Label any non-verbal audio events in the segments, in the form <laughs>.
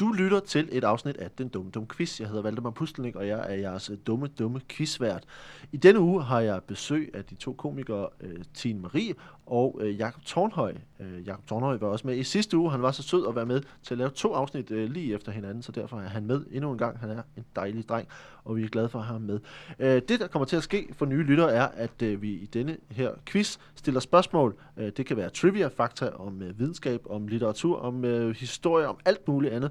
Du lytter til et afsnit af Den Dumme Dumme Quiz. Jeg hedder Valdemar Pustelnik, og jeg er jeres øh, dumme, dumme quizvært. I denne uge har jeg besøg af de to komikere, øh, Tine Marie og øh, Jakob Tornhøj. Øh, Jakob Tornhøj var også med i sidste uge. Han var så sød at være med til at lave to afsnit lige efter hinanden, så derfor er han med endnu en gang. Han er en dejlig dreng, og vi er glade for at have ham med. Det, der kommer til at ske for nye lyttere, er, at vi i denne her quiz stiller spørgsmål. Det kan være trivia, fakta om videnskab, om litteratur, om historie, om alt muligt andet.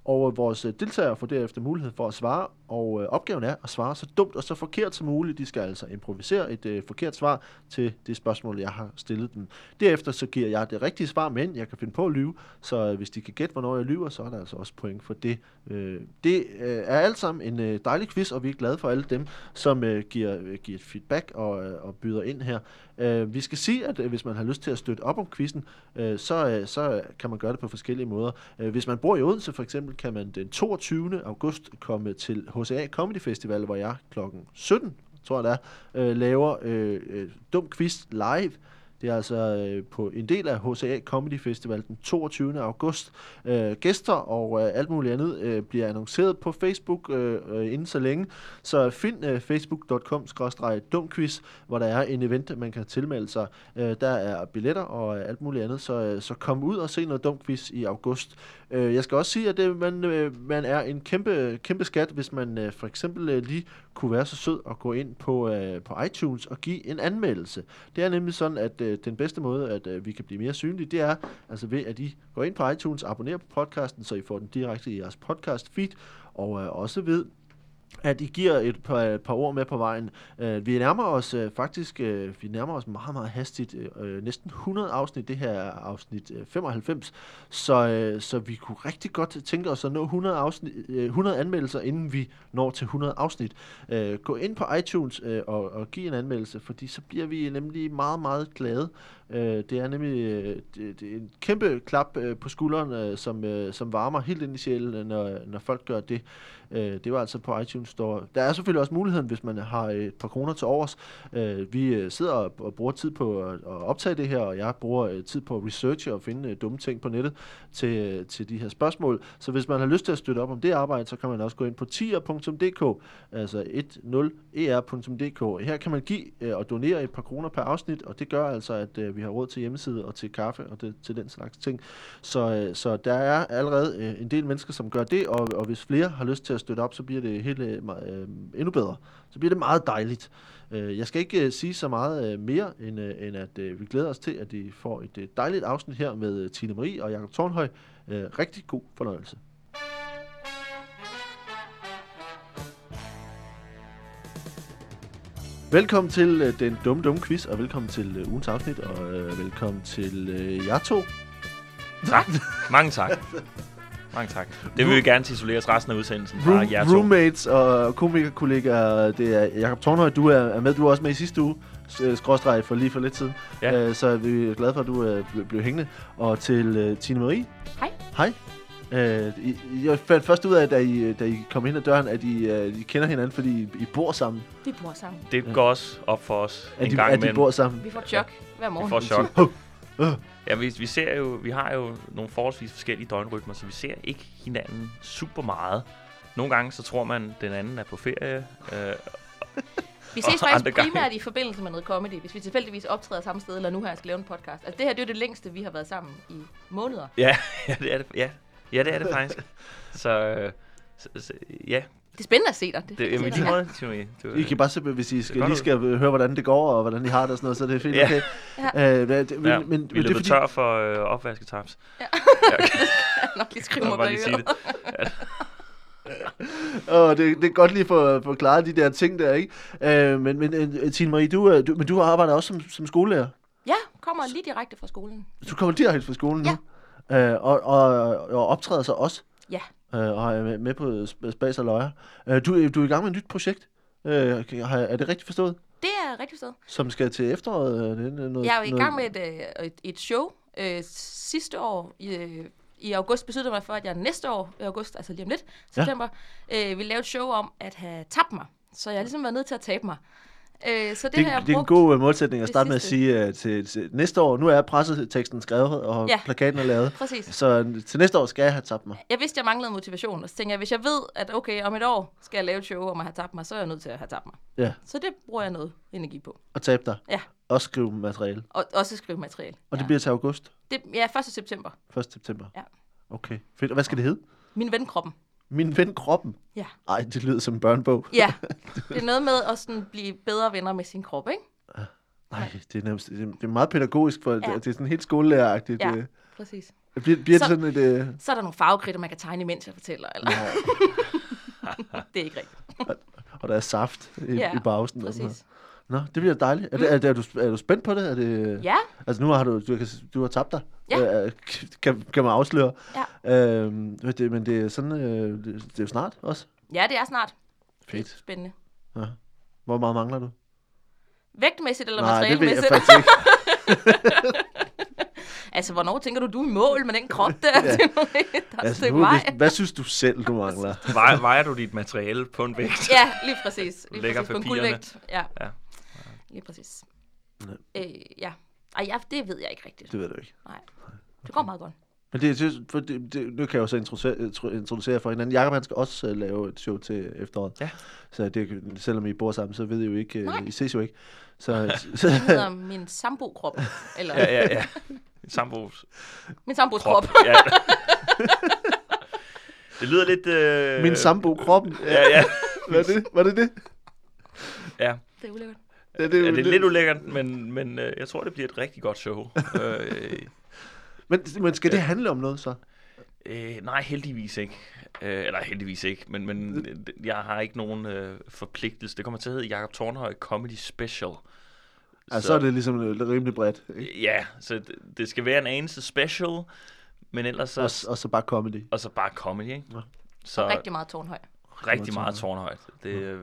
Og vores øh, deltagere får derefter mulighed for at svare, og øh, opgaven er at svare så dumt og så forkert som muligt. De skal altså improvisere et øh, forkert svar til det spørgsmål, jeg har stillet dem. Derefter så giver jeg det rigtige svar, men jeg kan finde på at lyve, så øh, hvis de kan gætte, hvornår jeg lyver, så er der altså også point for det. Øh, det øh, er alt sammen en øh, dejlig quiz, og vi er glade for alle dem, som øh, giver, øh, giver et feedback og, øh, og byder ind her. Øh, vi skal sige, at øh, hvis man har lyst til at støtte op om quizzen, øh, så, øh, så kan man gøre det på forskellige måder. Øh, hvis man bor i Odense for eksempel, kan man den 22. august komme til HCA Comedy Festival, hvor jeg klokken 17, tror jeg det er, øh, laver øh, øh, Dum Quiz live. Det er altså øh, på en del af HCA Comedy Festival den 22. august. Øh, gæster og øh, alt muligt andet øh, bliver annonceret på Facebook øh, øh, inden så længe. Så find øh, facebook.com-dumquiz, hvor der er en event, man kan tilmelde sig. Øh, der er billetter og øh, alt muligt andet, så, øh, så kom ud og se noget dumquiz i august. Øh, jeg skal også sige, at det, man, øh, man er en kæmpe, kæmpe skat, hvis man øh, for eksempel øh, lige kunne være så sød at gå ind på, øh, på iTunes og give en anmeldelse. Det er nemlig sådan, at øh, Øh, den bedste måde, at øh, vi kan blive mere synlige, det er altså ved, at I går ind på iTunes, abonnerer på podcasten, så I får den direkte i jeres podcast feed, og øh, også ved, at I giver et par, et par ord med på vejen. Uh, vi nærmer os uh, faktisk uh, vi nærmer os meget, meget hastigt. Uh, næsten 100 afsnit, det her er afsnit uh, 95. Så, uh, så vi kunne rigtig godt tænke os at nå 100, afsnit, uh, 100 anmeldelser, inden vi når til 100 afsnit. Uh, gå ind på iTunes uh, og, og giv en anmeldelse, fordi så bliver vi nemlig meget, meget glade. Uh, det er nemlig uh, det, det er en kæmpe klap uh, på skulderen, uh, som, uh, som varmer helt ind i sjælen, når, når folk gør det. Øh, det var altså på iTunes Store. Der er selvfølgelig også muligheden, hvis man har øh, et par kroner til overs. Øh, vi øh, sidder og bruger tid på at optage det her, og jeg bruger øh, tid på at researche og finde øh, dumme ting på nettet til, til de her spørgsmål. Så hvis man har lyst til at støtte op om det arbejde, så kan man også gå ind på tier.dk, altså 10er.dk. E her kan man give og donere et par kroner per afsnit, og det gør altså, at vi har råd til hjemmeside og til kaffe og det, til den slags ting. Så, så der er allerede en del mennesker, som gør det, og, og hvis flere har lyst til at støtte op, så bliver det helt øh, øh, endnu bedre. Så bliver det meget dejligt. Øh, jeg skal ikke øh, sige så meget øh, mere, end, øh, end at øh, vi glæder os til, at I får et øh, dejligt afsnit her med øh, Tine Marie og Jakob Tornhøj. Øh, rigtig god fornøjelse. Velkommen til øh, den dumme, dumme quiz, og velkommen til øh, ugens afsnit, og øh, velkommen til øh, jer to. Tak. Mange tak. <laughs> Mange tak. Det vil vi gerne tituleres resten af udsendelsen fra Room, jer to. Roommates og komikerkollegaer, det er Jakob Tornhøj, du er med. Du er også med i sidste uge, skråstreg for lige for lidt siden. Ja. Uh, så vi er glade for, at du uh, blev hængende. Og til uh, Tine Marie. Hej. Hej. Uh, I, jeg fandt først ud af, da I, da I kom ind ad døren, at I, uh, I kender hinanden, fordi I, I bor sammen. Vi bor sammen. Det går også op for os at en de, gang imellem. At de bor sammen. Vi får chok hver morgen. Vi får chok. <laughs> Ja, vi, vi, ser jo, vi har jo nogle forholdsvis forskellige døgnrytmer, så vi ser ikke hinanden super meget. Nogle gange så tror man, den anden er på ferie. Øh, vi ses faktisk primært gange. i forbindelse med noget comedy, hvis vi tilfældigvis optræder samme sted, eller nu her skal lave en podcast. Altså det her, det er det længste, vi har været sammen i måneder. Ja, <laughs> ja det er det, ja. ja, det, er det <laughs> faktisk. Så, øh, så, så ja, det er spændende at se dig. Det, det, jamen, det, måde, det, det, I kan bare se, hvis I skal, lige skal høre, hvordan det går, og hvordan I har det og sådan noget, så det er fint, ja. okay. Ja. Uh, det, men, ja. men, vi løber fordi... tør for øh, opvasketaps. Ja. ja. <laughs> det skal jeg nok lige skrive mig bag det. oh, det, det er godt lige for at klare de der ting der, ikke? Uh, men, men uh, Tine Marie, du, du, men du arbejder også som, som skolelærer. Ja, kommer lige direkte fra skolen. Du kommer direkte fra skolen ja. nu? Uh, og, og, og optræder så også? Ja øh, og er med på Spas og Løjer. Øh, du, du er i gang med et nyt projekt. Øh, er det rigtigt forstået? Det er rigtigt forstået. Som skal til efteråret? Det, noget, jeg er i gang med et, øh, et, et show øh, sidste år. I, øh, I august besluttede mig for, at jeg næste år, i august, altså lige om lidt, september, ja. øh, vil lave et show om at have tabt mig. Så jeg har ligesom været nødt til at tabe mig. Øh, så det, Det, har jeg det er en god uh, målsætning at starte med at sige uh, til, til næste år. Nu er presseteksten skrevet, og Ja. plakaten er lavet. Præcis. Så uh, til næste år skal jeg have tabt mig. Jeg vidste, jeg manglede motivation, og så tænkte jeg, hvis jeg ved, at okay, om et år skal jeg lave et show om at have tabt mig, så er jeg nødt til at have tabt mig. Ja, Så det bruger jeg noget energi på. og tabe dig. Ja. Og skrive materiale. Og også skrive materiale. Og det ja. bliver til august. det, ja, 1. september. 1. september. Ja. Okay, fedt. Og hvad skal det hedde? Min ven kroppen. Min ven kroppen. Ja. Ej, det lyder som en børnebog. Ja, <laughs> det er noget med at sådan blive bedre venner med sin krop, ikke? Nej, det er, nærmest, det er- det meget pædagogisk, for ja. Ja. det er sådan helt skolelæreragtigt. Ja. Ja. Præcis. Bliver, bliver det Så- sådan et... Øh, Så er der nogle farvekritter, man kan tegne, imens jeg fortæller. Eller? <laughs> det er ikke rigtigt. og der er saft i, Ja, i bagsen. og. Præcis. Nå, det bliver dejligt. Er, det, er, det, er, du, er du spændt på det? Er det Ja, Altså nu har du, du, du har tabt dig. Ja. Øh, kan, kan man afsløre. Ja. Øhm, det, men det er sådan, øh, det, det er jo snart også. ja det er snart. Det Fedt. er spændende. Ja. Hvor meget mangler du? Vægtmæssigt eller Nej, det ved jeg materialemæssigt? faktisk ikke. <laughs> Altså, hvornår tænker du, du er i mål med den krop der? <laughs> Ja. Der er <laughs> altså, nu, vej. hvis, hvad synes du selv, du mangler? Vejer, vejer du dit materiale på en vægt? Ja, lige præcis. Lige Lægger præcis på en papirerne. guldvægt. Ja. Ja. Lige præcis. Ja. Øh, ja. Ej, ja, det ved jeg ikke rigtigt. Det ved du ikke. Nej. Det går meget godt. Men det, det, for det, det, nu kan jeg jo så introducere, intro- introducere for hinanden. Jakob han skal også uh, lave et show til efteråret. Ja. Så det, selvom I bor sammen, så ved I jo ikke, Nej. uh, I ses jo ikke. Så, <laughs> så, Det hedder min sambo-krop. Eller Ja, ja, ja. Sambos min sambos krop. krop. Ja. Det lyder lidt... Øh... min sambo kroppen. Ja, ja. Var det var det? det? ja. Det er ulækkert. Ja, det, ja det er lidt ulækkert, men, men øh, jeg tror, det bliver et rigtig godt show. <laughs> øh, Men, men skal det handle om noget så? øh, nej, heldigvis ikke. Øh, eller heldigvis ikke, men, men øh, jeg har ikke nogen øh, forpligtelse. Det kommer til at hedde Jakob Tornhøj Comedy Special. Altså, så er det ligesom øh, rimelig bredt. Ikke? Ja, så det, det skal være en anelse special, men ellers så... Og, og så bare comedy. Og så bare comedy, ikke? Ja. Så Rigtig meget tårnhøj. rigtig meget tårnhøjt. Det, øh,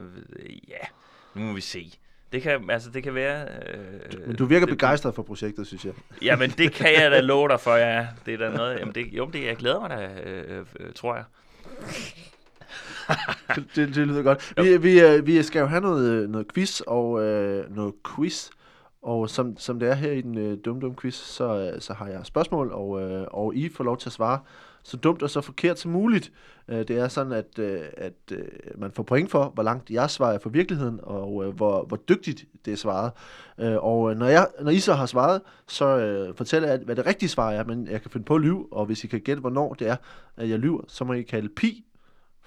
ja, nu må vi se. Det kan, altså, det kan være... Øh, Men du virker det, begejstret for projektet, synes jeg. Jamen, det kan jeg da <laughs> love dig for, ja. Det er da noget... Jamen, det, jo, det, jeg glæder mig da, øh, øh, tror jeg. <laughs> det, det, lyder godt. Vi, vi, øh, vi skal jo have noget, øh, noget quiz og øh, noget quiz. Og som, som det er her i den øh, Dum Dum Quiz, så, øh, så har jeg spørgsmål, og, øh, og I får lov til at svare så dumt og så forkert som muligt. Øh, det er sådan, at, øh, at øh, man får point for, hvor langt jeg svarer for virkeligheden, og øh, hvor, hvor dygtigt det er svaret. Øh, og øh, når, jeg, når I så har svaret, så øh, fortæller jeg, hvad det rigtige svar er, men jeg kan finde på at lyve, og hvis I kan gætte, hvornår det er, at jeg lyver, så må I kalde pi,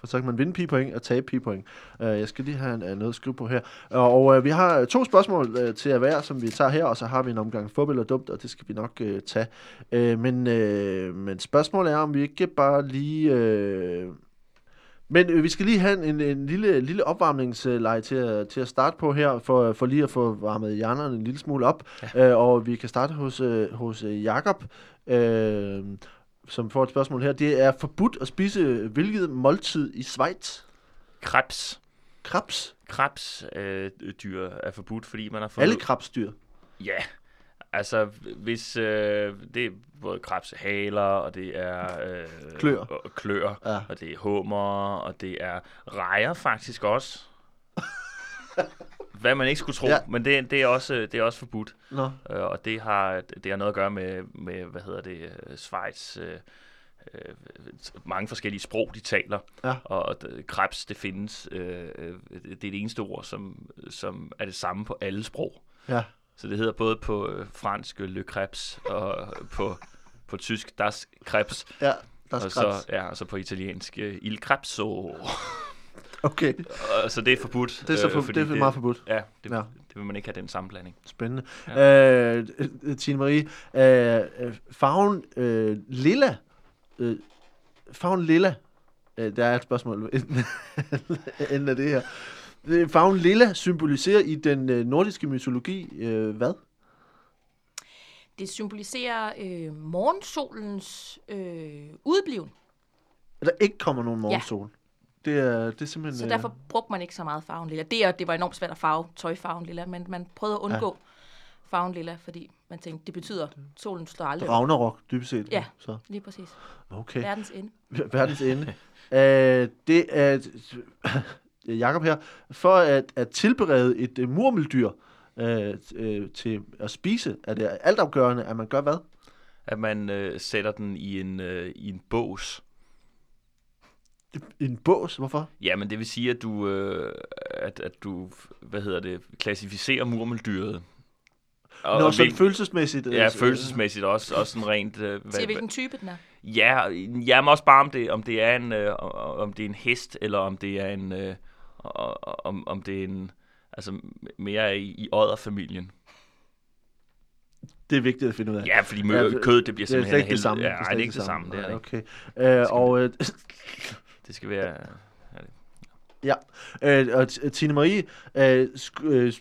for så kan man vinde pi-point og tabe pi-point. Uh, jeg skal lige have en, uh, noget at skrive på her. Og uh, vi har to spørgsmål uh, til at være, som vi tager her, og så har vi en omgang fodbold og dumt, og det skal vi nok uh, tage. Uh, men, uh, men spørgsmålet er, om vi ikke bare lige... Uh, men øh, vi skal lige have en, en lille, lille opvarmningsleje til, at- til at starte på her, for, for lige at få varmet hjernerne en lille smule op. Ja. Øh, og vi kan starte hos, øh, hos øh, Jakob, øh, som får et spørgsmål her. Det er forbudt at spise hvilket måltid i Schweiz? Krebs. Krebs? Krebs øh, dyr er forbudt, fordi man har fået... Alle krebsdyr? Ja, altså hvis øh, det er både krebshaler, og det er øh, Klør. og klør Ja. og det er hummer, og det er rejer faktisk også. <laughs> Hvad man ikke skulle tro, Ja. men det, det, er også, det er også forbudt. Nå, Øh, og det har, det har noget at gøre med, med hvad hedder det, øh, Schweiz, øh, øh, mange forskellige sprog, de taler. Ja. Og krebs, det findes, øh, øh, det er det eneste ord, som, som er det samme på alle sprog. ja. Så det hedder både på øh, fransk Le Krebs, og på, på tysk Das Krebs, Ja, er og krebs. så, ja, og så på italiensk øh, Il Krebso. <laughs> Okay, Og, så det er forbudt. det er, så øh, for, fordi det er meget forbudt. Ja, det, Ja. ja. det vil man ikke have den sammenblanding. Spændende. Ja. Øh, øh, Tine Marie, øh, øh, farven øh, lilla, øh, farven lilla, øh, der er et spørgsmål <laughs> inden inden af det her. Øh, Farven lilla symboliserer i den øh, nordiske mytologi øh, hvad? Det symboliserer øh, morgensolens øh, udbliven. At der ikke kommer nogen morgensol. Det er, det er simpelthen... Så øh, derfor brugte man ikke så meget farven lilla. Det, er, det var enormt svært at farve tøjfarven lilla, men man prøvede at undgå ja. farven lilla, fordi man tænkte, det betyder, at solen står aldrig. Ragnarok, dybest set. Ja. Så, Lige præcis. okay. Verdens ende. Verdens ende. <laughs> øh, det er... <coughs> Jakob her, for at, at tilberede et uh, murmeldyr øh, øh, til at spise, er det altafgørende, at man gør hvad? At man øh, sætter den i en, øh, i en bås. En bås? Hvorfor? Ja, men det vil sige, at du, øh, at, at du hvad hedder det, klassificerer murmeldyret. Og, Nå, og så følelsesmæssigt? Ja, øh, følelsesmæssigt også, også sådan rent... Øh, hvad, hvilken type den er? Ja, ja men også bare om det, om det er en, øh, om det er en hest, eller om det er en, øh, om, om det er en, altså mere i, i familien. Det er vigtigt at finde ud af. Ja, fordi mø- ja, kød, det bliver simpelthen... Det er ikke det samme. Ja, det er ikke det samme. Det er det okay. Øh, og, øh, det skal være... Ja, øh, og Tine Marie, øh, sk- øh,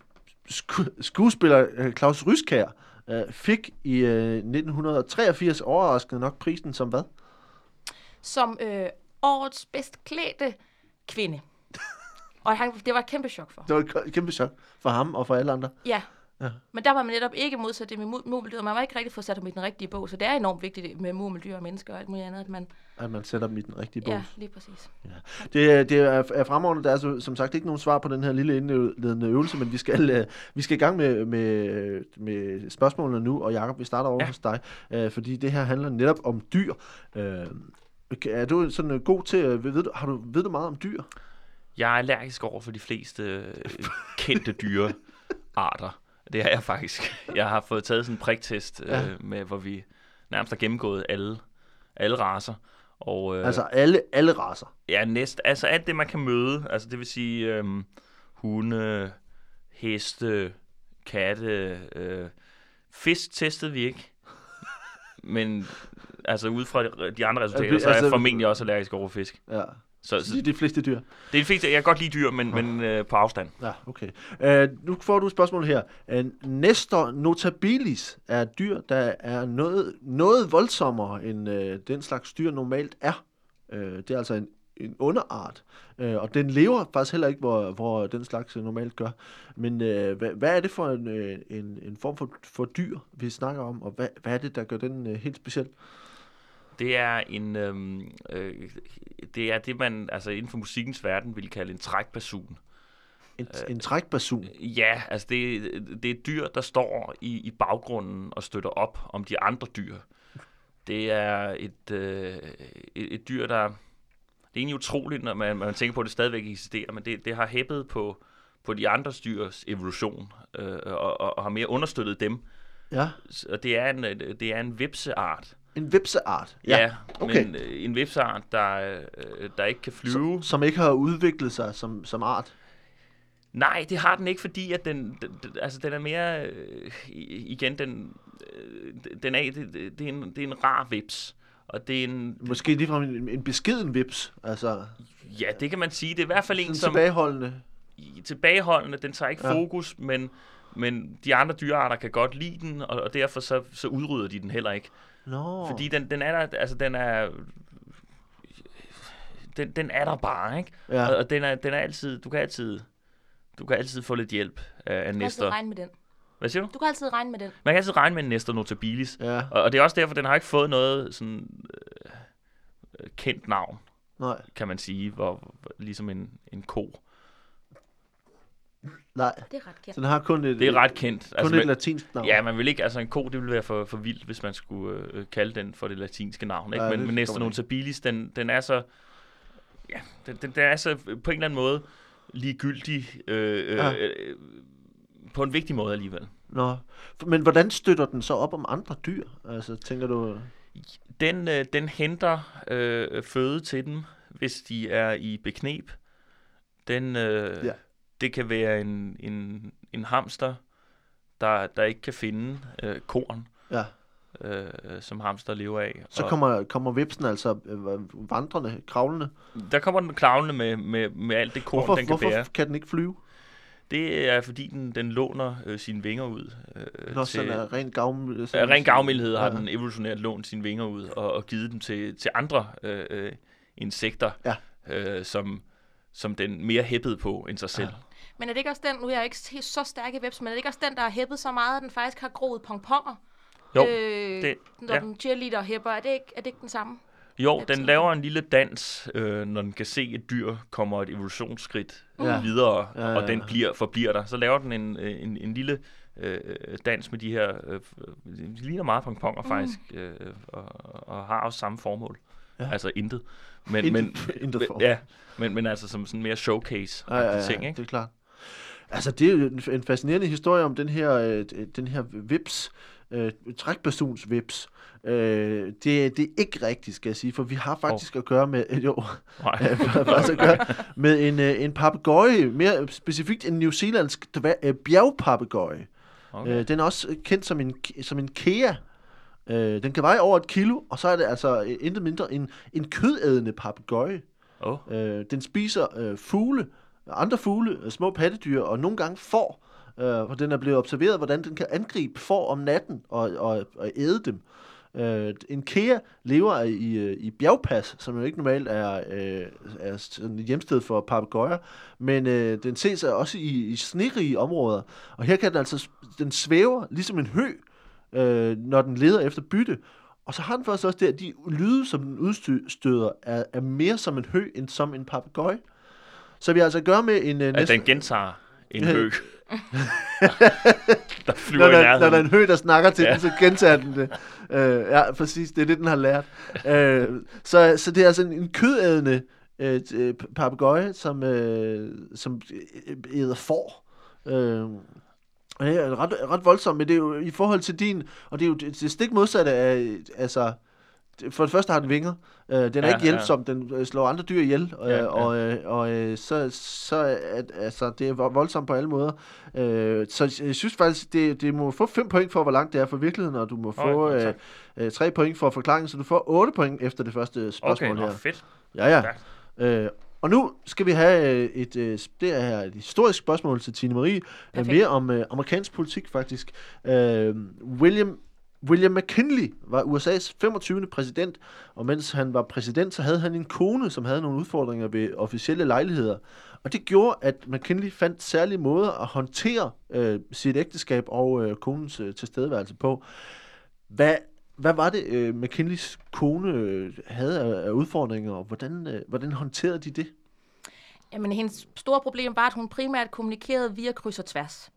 sk- skuespiller øh, Claus Ryskær, øh, fik i øh, 1983 overraskende nok prisen som hvad? Som øh, årets bedst klædte kvinde. <laughs> Og han, det var et kæmpe chok for. Det var et kæmpe chok for ham og for alle andre. Ja. Ja. Men der var man netop ikke modsat det med murmeldyr. Man var ikke rigtig fået sat dem i den rigtige bog. Så det er enormt vigtigt med murmeldyr og mennesker og alt muligt andet, at man... At man sætter dem i den rigtige bog. Ja, lige præcis. Ja. Det, det er, er fremragende. Der er så, som sagt ikke nogen svar på den her lille indledende øvelse, men vi skal, uh, vi skal i gang med, med, med spørgsmålene nu. Og Jacob, vi starter over ja. hos dig, uh, fordi det her handler netop om dyr. Uh, er du sådan god til, ved du, har du, ved du meget om dyr? Jeg er allergisk over for de fleste øh, kendte dyrearter. Det er jeg faktisk. Jeg har fået taget sådan en priktest, øh, ja. med, hvor vi nærmest har gennemgået alle, alle raser. Og, øh, altså alle, alle raser? Ja, næst, altså alt det, man kan møde. Altså det vil sige øh, hunde, heste, katte. Øh, fisk testede vi ikke. <laughs> Men altså ud fra de andre resultater, altså, så er jeg altså- formentlig også allergisk over fisk. Ja. Så, så det er de fleste dyr? Det er de fleste. Jeg kan godt lide dyr, men, ja. men øh, på afstand. Ja, okay. Uh, nu får du et spørgsmål her. Uh, Nestor notabilis er et dyr, der er noget, noget voldsommere, end uh, den slags dyr normalt er. Uh, det er altså en, en underart, uh, og den lever faktisk heller ikke, hvor, hvor den slags normalt gør. Men uh, hvad, hvad er det for en, en, en form for, for dyr, vi snakker om, og hvad, hvad er det, der gør den uh, helt speciel? Det er en, øhm, øh, det er det, man altså inden for musikkens verden vil kalde en trækbasun. En, øh, en trækbasun? Ja, altså det, det er et dyr, der står i, i baggrunden og støtter op om de andre dyr. Det er et, øh, et, et dyr, der... Det er egentlig utroligt, når man, man tænker på, at det stadigvæk eksisterer, men det, det har hæppet på, på de andre dyrs evolution øh, og, og, og har mere understøttet dem. Ja. Og det er en, det er en vipseart, en vipseart? Ja, ja okay. men øh, en vipseart, der, øh, der ikke kan flyve. Som, som ikke har udviklet sig som, som art? Nej, det har den ikke, fordi at den, den, altså den er mere, øh, igen, den, øh, den er, det, det, er en, det er en rar vips. Og det er en, Måske ligefrem en, en beskeden vips, altså. Ja, det kan man sige. Det er i hvert fald en, som... Tilbageholdende. Tilbageholdende, den tager ikke ja. fokus, men, men de andre dyrearter kan godt lide den, og, og derfor så, så udrydder de den heller ikke. No. Fordi den, den er der, altså den er, den, den er der bare, ikke? Ja. Og, og den er, den er altid, du kan altid, du kan altid få lidt hjælp af, af Nestor. Du kan altid regne med den. Hvad siger du? Du kan altid regne med den. Man kan altid regne med en Nestor Notabilis. Ja. Og, og det er også derfor, den har ikke fået noget sådan øh, kendt navn. Nej. Kan man sige, hvor, ligesom en, en ko. Nej. Det er ret kendt. Så den har kun et, det er ret kendt. Kun altså, et latinsk navn. Ja, man vil ikke, altså en ko, det ville være for, for vildt, hvis man skulle øh, kalde den for det latinske navn. Ikke? Ja, men, men Nestor Notabilis, den, den er så, ja, den, den, den er så på en eller anden måde ligegyldig, øh, øh, ja. øh, på en vigtig måde alligevel. Nå, men hvordan støtter den så op om andre dyr? Altså, tænker du... Den, øh, den henter øh, føde til dem, hvis de er i beknep. Den, øh, ja det kan være en, en, en hamster, der, der ikke kan finde øh, korn, ja. øh, som hamster lever af. Så kommer, kommer vipsen altså øh, vandrende, kravlende? Der kommer den kravlende med, med, med alt det korn, hvorfor, den kan hvorfor bære. Hvorfor kan den ikke flyve? Det er, fordi den, den låner øh, sine vinger ud. Øh, Nå, til, sådan er ren gavmild, sådan ren gavmildhed har ja. den evolutionært lånt sine vinger ud og, og givet dem til, til andre øh, øh, insekter, ja. øh, som, som den mere hæppede på end sig selv. Ja. Men er det ikke også den, nu er jeg ikke så stærk i webs, men er det ikke også den, der har hæppet så meget, at den faktisk har groet pongponger? Jo. Øh, det, når ja. den cheerleader hæpper, er det, ikke, er det ikke den samme? Jo, den laver en lille dans, øh, når den kan se et dyr kommer et evolutionsskridt ja. videre, ja, ja, ja. og den bliver, forbliver der. Så laver den en, en, en lille øh, dans med de her, øh, de ligner meget pongponger mm. faktisk, øh, og, og har også samme formål. Ja. Altså intet. Men, intet, men, <laughs> intet formål. Ja, men, men altså som sådan mere showcase ja, ja, ja, ting, ikke? det er klart. Altså, det er jo en fascinerende historie om den her, øh, den her vips, øh, trækpersons vips. Øh, det, det er ikke rigtigt, skal jeg sige, for vi har faktisk oh. at gøre med, jo, Nej. <laughs> faktisk at gøre med en, øh, en papegøje, mere specifikt en New Zealandsk øh, bjergpapegøje. Okay. Øh, den er også kendt som en, som en kea. Øh, den kan veje over et kilo, og så er det altså øh, intet mindre en, en kødædende papegøje. Oh. Øh, den spiser øh, fugle, andre fugle, øh, små pattedyr og nogle gange får. Øh, hvor den er blevet observeret, hvordan den kan angribe får om natten og, og, og æde dem. Øh, en kea lever i, øh, i bjergpas, som jo ikke normalt er, øh, er sådan et hjemsted for papegøjer, men øh, den ses også i, i snerige områder. Og her kan den altså, den svæver ligesom en hø, øh, når den leder efter bytte. Og så har den faktisk også det, at de lyde, som den udstøder, er, er mere som en hø, end som en papegøje. Så vi altså at gøre med en... Uh, næsten... den gentager en hø. <laughs> der flyver når, der, når der er en hø, der snakker til ja. den, så gentager den det. Uh, ja, præcis. Det er det, den har lært. Uh, så, så det er altså en, en kødædende uh, papegøje, som, uh, som æder får. Uh, det er ret, ret voldsomt, men det er jo i forhold til din, og det er jo det, det stik modsatte af, altså, for det første har den vinger. Øh, den er ja, ikke hjælpsom, ja. den øh, slår andre dyr ihjel, øh, ja, ja. og, øh, og øh, så, så at, altså, det er voldsomt på alle måder. Øh, så jeg synes faktisk, det, det må få 5 point for, hvor langt det er for virkeligheden, og du må få øh, øh, 3 point for forklaringen, så du får 8 point efter det første spørgsmål okay, her. Okay, fedt. Ja, ja. ja. Øh, og nu skal vi have øh, et, et, det er her et historisk spørgsmål til Tine Marie, Perfekt. mere om uh, amerikansk politik faktisk. Uh, William William McKinley var USA's 25. præsident, og mens han var præsident, så havde han en kone, som havde nogle udfordringer ved officielle lejligheder. Og det gjorde, at McKinley fandt særlige måder at håndtere øh, sit ægteskab og øh, konens øh, tilstedeværelse på. Hvad, hvad var det, øh, McKinleys kone øh, havde af, af udfordringer, og hvordan, øh, hvordan håndterede de det? Jamen, hendes store problem var, at hun primært kommunikerede via kryds og tværs.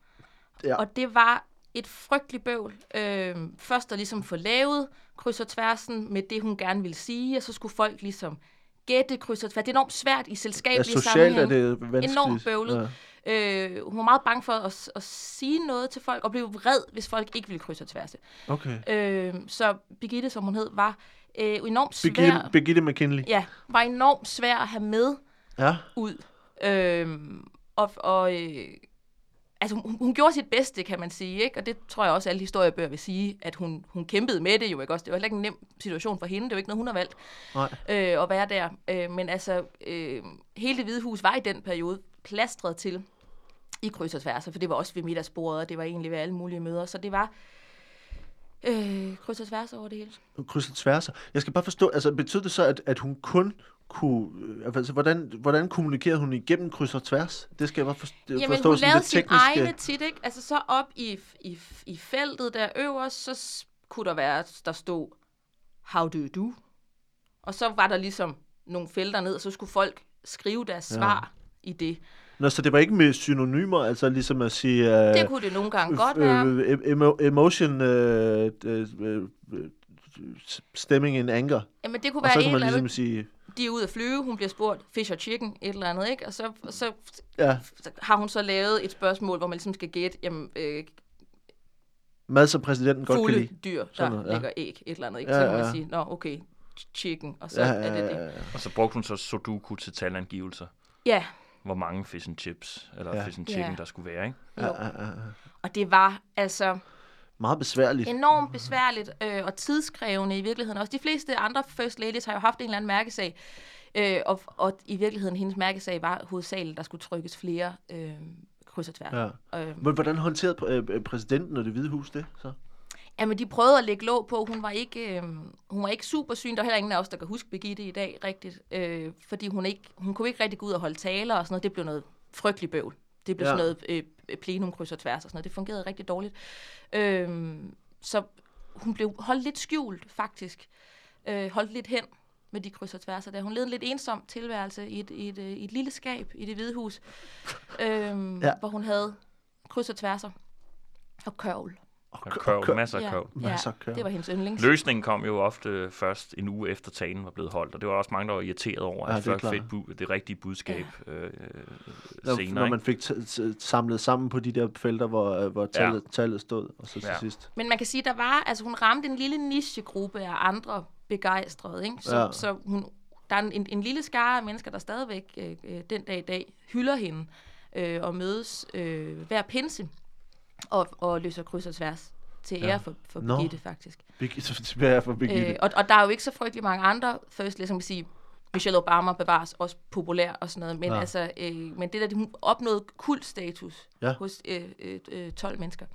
Ja. Og det var et frygteligt bøvl. Øh, først at ligesom få lavet kryds og tværsen med det, hun gerne ville sige, og så skulle folk ligesom gætte kryds og tværs. Det er enormt svært i selskabelige ja, socialt er det vanskeligt. Enormt bøvlet. Ja. Øh, hun var meget bange for at, at sige noget til folk, og blev vred, hvis folk ikke ville kryds og tværse. Okay. Øh, så Birgitte, som hun hed, var øh, enormt svær. Birgitte, Birgitte McKinley. Ja, var enormt svær at have med ja. ud. Øh, og og øh, altså hun, hun gjorde sit bedste, kan man sige, ikke? og det tror jeg også, alle historiebøger vil sige, at hun, hun kæmpede med det jo, ikke også? Det var heller ikke en nem situation for hende, det var ikke noget, hun har valgt Nej. Øh, at være der. Øh, men altså, øh, hele det hvide hus var i den periode plastret til i kryds og tværser, for det var også ved middagsbordet, og det var egentlig ved alle mulige møder, så det var øh, kryds og tværs over det hele. Kryds og tværser. Jeg skal bare forstå, altså betyder det så, at, at hun kun kunne, øh, altså, hvordan, hvordan kommunikerer hun igennem kryds og tværs? Det skal jeg bare forstå. Jamen, forstå hun lavede sin egne tit, ikke? Altså så op i, i, i feltet der øverst, så kunne der være, der stod, how do you do? Og så var der ligesom nogle felter ned, og så skulle folk skrive deres ja. svar i det. Nå, så det var ikke med synonymer, altså ligesom at sige... Uh, det kunne det nogle gange godt være. Uh, emo, emotion, uh, uh, uh, stemming in anger. Jamen, det kunne og være så kunne man ligesom sige de er ude at flyve, hun bliver spurgt, fish or chicken, et eller andet, ikke? Og så, så ja. har hun så lavet et spørgsmål, hvor man ligesom skal gætte, jamen, øh, Mad, som præsidenten godt kan lide. dyr, der noget, ja. lægger æg, et eller andet, ikke? Ja, så kan man ja. sige, nå, okay, chicken, og så ja, er det det. Og så brugte hun så Sudoku til talangivelser. Ja. Hvor mange fish and chips, eller ja. fish and chicken, ja. der skulle være, ikke? Ja, ja, ja. Og det var, altså, meget besværligt. Enormt besværligt øh, og tidskrævende i virkeligheden også. De fleste andre first ladies har jo haft en eller anden mærkesag, øh, og, og i virkeligheden hendes mærkesag var hovedsageligt, der skulle trykkes flere øh, kryds og tværs. Ja. Øh, Men hvordan håndterede øh, øh, præsidenten og det hvide hus det så? Jamen, de prøvede at lægge låg på. Hun var ikke, øh, hun var ikke super syn. Der er heller ingen af os, der kan huske Birgitte i dag rigtigt. Øh, fordi hun, ikke, hun kunne ikke rigtig gå ud og holde taler og sådan noget. Det blev noget frygteligt bøvl. Det blev ja. sådan noget øh, plenum kryds og tværs og sådan noget. Det fungerede rigtig dårligt. Øh, så hun blev holdt lidt skjult, faktisk. Øh, holdt lidt hen. med de kryds og tværser der. Hun levede en lidt ensom tilværelse i et, i et, øh, i et lille skab i det hvide hus, øhm, Ja. ja. hvor hun havde kryds og tværser og kørvel. Og kørv, masser af Ja, kørv. Masser af kørvel. det var hendes yndlings. Løsningen kom jo ofte først en uge efter talen var blevet holdt, og det var også mange, der var irriteret over, Ja, at det folk fik bu- det rigtige budskab øh, Når, senere. når man fik t- t- samlet sammen på de der felter, hvor, øh, hvor tallet, tallet stod, og så til Ja. sidst. Men man kan sige, der var, altså hun ramte en lille nichegruppe af andre begejstrede, ikke? Så, Ja. ja. så hun, der er en, en lille skare af mennesker, der stadigvæk øh, øh, den dag i dag hylder hende øh, og mødes øh, hver pinse og, og løser kryds og tværs til ære Ja. for, for Nå. Birgitte, faktisk. Birgitte, <laughs> tilbage for Birgitte. Øh, og, og der er jo ikke så frygtelig mange andre first, ligesom vil sige, Michelle Obama bevares også populær og sådan noget, men, Ja. ja. altså, øh, men det der, hun opnåede kultstatus Ja. ja. hos øh, øh, øh, 12 mennesker.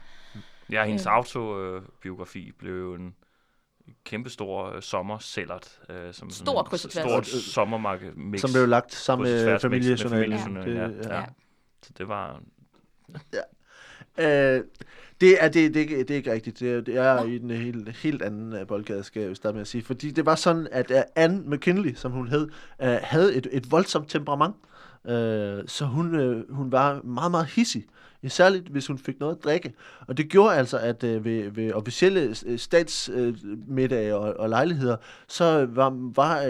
Ja, hendes Øh. autobiografi blev jo en kæmpestor øh, sommersællert. Øh, som Stor kryds og tværs. Stort sommermarked mix. som blev lagt sammen med familiejournalen. Det, ja. ja. Ja. Så det var... Øh, det, er, det, det, det er ikke rigtigt. Det er, det er i en helt, helt anden øh, boldgade, skal jeg starte med at sige. Fordi det var sådan, at uh, Anne McKinley, som hun hed, uh, havde et, et voldsomt temperament. Uh, så hun, uh, hun var meget, meget hissig. Særligt, hvis hun fik noget at drikke. Og det gjorde altså, at ved, ved officielle øh, statsmiddage og, og lejligheder, så var, var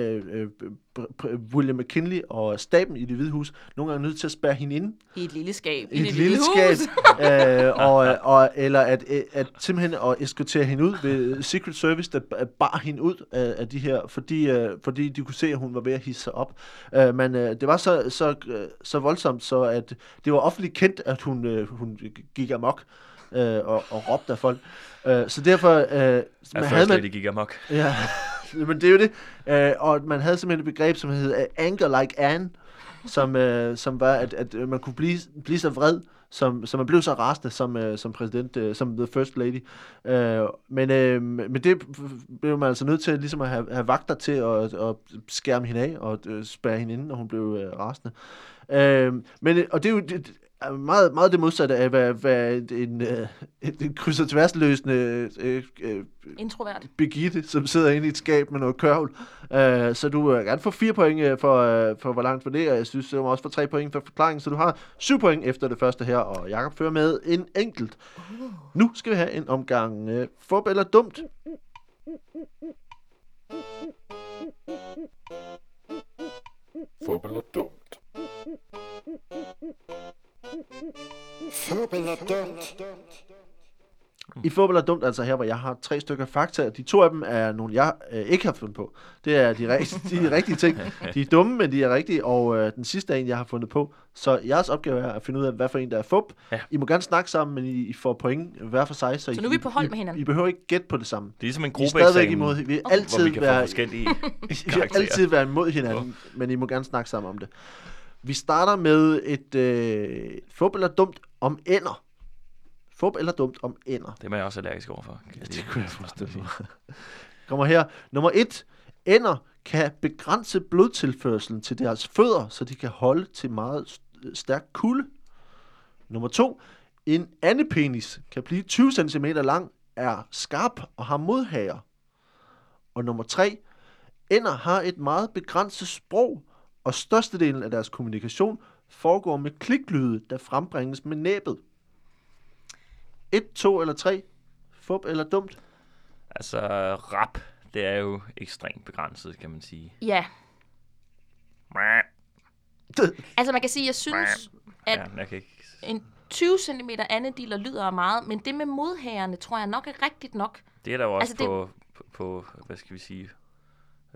William McKinley og staben i det hvide hus nogle gange nødt til at spærre hende inde I et lille skab. i I et det lille skab, hus. <laughs> øh, og, og, eller at, at simpelthen at eskortere hende ud ved Secret Service, der bar hende ud af, af de her, fordi, øh, fordi de kunne se, at hun var ved at hisse sig op. Øh, men øh, det var så, så, øh, så voldsomt, så at det var offentligt kendt, at hun, øh, hun gik amok øh, og, og råbte af folk. Øh, så derfor øh, man havde man, Lady gik amok. Ja, <laughs> men det er jo det. Øh, og man havde simpelthen et begreb, som hed uh, anger like Anne, som, øh, som var, at, at øh, man kunne blive, blive så vred, som, som man blev så rasende som, øh, som præsident, øh, som the first lady. Øh, men, øh, men det blev man altså nødt til ligesom at have, have vagter til at, at skærme hende af og øh, spærre hende ind, når hun blev øh, rasende. Øh, men, øh, og det er jo det, er meget, meget det modsatte af, hvad, hvad en, øh, en, en kryds og tværsløsende øh, øh, Introvert. Birgitte, som sidder inde i et skab med noget kørvel. Uh, så du vil gerne få fire point øh, for, uh, for hvor langt for det, og jeg synes, du må også få tre point for forklaringen, så du har syv point efter det første her, og Jakob fører med en enkelt. Nu skal vi have en omgang uh, fup eller dumt. Fup eller dumt. Fup eller dumt. I fup eller dumt, altså her, hvor jeg har tre stykker fakta. De to af dem er nogle, jeg øh, ikke har fundet på. Det er de, rigtige, de <laughs> rigtige ting. De er dumme, men de er rigtige, og øh, den sidste er en, jeg har fundet på. Så jeres opgave er at finde ud af, hvad for en, der er fup. Ja. I må gerne snakke sammen, men I, I får point hver for sig. Så, Så I, nu er vi på hold I, med hinanden. I behøver ikke gætte på det samme. Det er ligesom en Vi er stadigvæk imod, vi vil hvor altid vi kan få være, forskellige <laughs> vi vil altid være imod hinanden, men I må gerne snakke sammen om det. Vi starter med et øh, fup eller dumt om ender. Fup eller dumt om ender. Det er jeg også allergisk overfor. jeg Det kunne jeg forestille mig. Kommer her. Nummer et. Ender kan begrænse blodtilførselen til deres fødder, så de kan holde til meget st- stærk kulde. Nummer to. En andepenis kan blive 20 cm lang, er skarp og har modhager. Og nummer tre. Ender har et meget begrænset sprog, og størstedelen af deres kommunikation foregår med kliklyde, der frembringes med næbet. Et, to eller tre. Fup eller dumt. Altså, rap, det er jo ekstremt begrænset, kan man sige. Ja. Altså man kan sige, jeg synes, at Ja, jeg kan ikke... en 20 cm andedealer lyder meget, men det med modhagerne tror jeg nok er rigtigt nok. Det er der jo også Altså, det- på, på, på, hvad skal vi sige,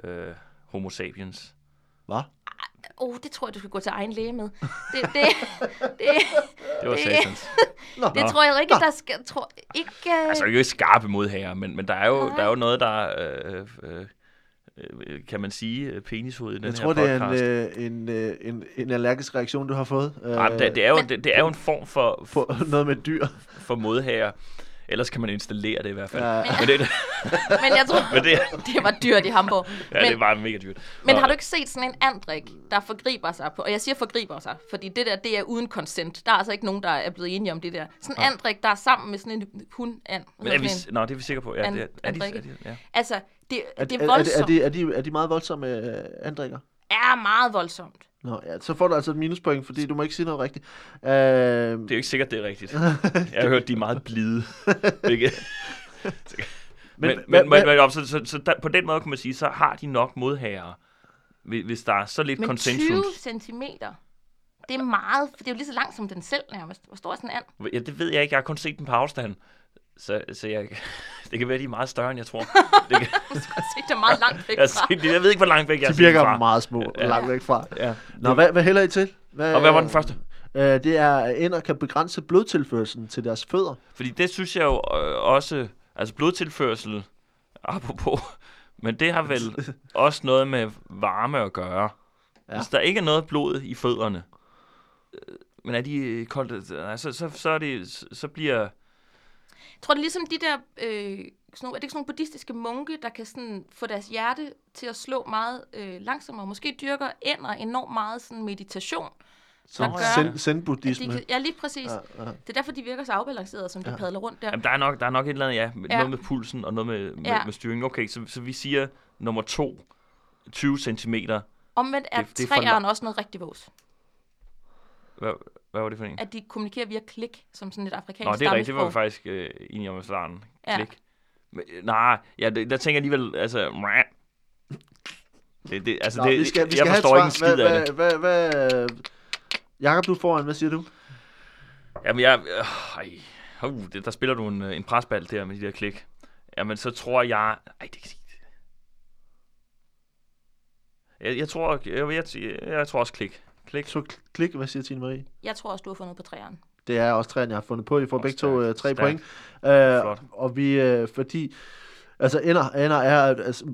øh, homo sapiens. Hvad? Åh, oh, det tror jeg, du skal gå til egen læge med. Det, det, <laughs> det, Det var Det- satans. <laughs> Nå, det tror jeg ikke, der skal... Tror, ikke, uh... Altså, ikke skarpe modhager, men, men der, er jo, Nej. der er jo noget, der øh, øh, øh, kan man sige, øh, penishoved i den jeg her tror, det er podcast. en, øh, en, øh, en, en allergisk reaktion, du har fået. Nej, det, det, er jo, det, det er jo en form for, på noget med dyr. for modhager. Ellers kan man installere det i hvert fald. Ja. Men det, Men jeg tror, men det, det var dyrt i Hamburg. ja, men, det var mega dyrt. men Nå, har du ikke set sådan en andrik, der forgriber sig på... Og jeg siger forgriber sig, fordi det der, det er uden consent. Der er altså ikke nogen, der er blevet enige om det der. Sådan en andrik, der er sammen med sådan en hund... And, Men er vi, nå, det er vi sikre på. Ja, An- det er, er, de, er de, ja. Altså, Det, Er, det er, er er, er, voldsomt. de, er, de, er de meget voldsomme øh, andrikker? er meget voldsomt. Nå, ja, så får du altså et minuspoint, fordi du må ikke sige noget rigtigt. Øh, Det er jo ikke sikkert, det er rigtigt. <laughs> Jeg har hørt, de er meget blide. <laughs> Men, men, men, men, men så, så, så der, på den måde kan man sige, så har de nok modhager, hvis der er så lidt Men konsensus. 20 centimeter, det er meget, for det er jo lige så langt som den selv nærmest. Hvor stor er sådan en and? Ja, det ved jeg ikke. Jeg har kun set dem på afstand. Så, så jeg, <laughs> det kan være, de er meget større, end jeg tror. <laughs> Det kan, Du skal se, det er meget langt væk jeg, fra. det- jeg ved ikke, hvor langt væk jeg har de virker fra. meget små, Ja. langt væk fra. Ja. Nå, hvad, hvad hælder I til? Hvad, Og hvad var den første? Øh, det er, at ender kan begrænse blodtilførselen til deres fødder. Fordi det synes jeg jo øh, også, altså blodtilførsel, apropos, <laughs> men det har vel også noget med varme at gøre. Ja. Hvis der ikke er noget blod i fødderne, øh, men er de øh, koldt, nej, så, så, så, er det, så- bliver, Jeg tror, det er ligesom de der, øh, sådan nogle, er det ikke sådan nogle buddhistiske munke, der kan sådan få deres hjerte til at slå meget øh, langsommere. Måske dyrker ender enormt meget sådan meditation. Som gør- zen-buddhisme. ja, lige præcis. Ja, Ja. Det er derfor, de virker så afbalancerede, som de Ja. padler rundt der. jamen der er nok, der er nok et eller andet, ja, Ja. noget med pulsen og noget med, med, Ja. med styringen. Okay, så, så vi siger nummer to, 20 cm. Omvendt er det- det er for træeren også noget rigtig vås. Hvad, hvad var det for en? At de kommunikerer via klik, som sådan et afrikansk Nå, det er rigtigt. Det var vi faktisk øh, enige om i starten. Ja. Klik. Men, øh, nej, ja, det, der tænker jeg alligevel, altså... meh. Det, det, altså Nå, det, vi skal, vi skal jeg forstår ikke en skid hvad, af det. hvad, hvad, hvad, Jakob, du foran. Hvad siger du? Jamen, jeg... Øh, ej, uh, det, der spiller du en, øh, en presbald der med de der klik. Jamen, så tror jeg... Ej, det kan jeg, jeg tror, jeg, jeg, jeg, jeg tror også klik. Klik. Så klik. Hvad siger Tine Marie? Jeg tror også, du har fundet på træeren. Det er også træerne, jeg har fundet på. I får Åh, begge to stærkt, uh, tre stærkt. point. Uh, Flot. og vi, uh, fordi, altså ender, ender er altså,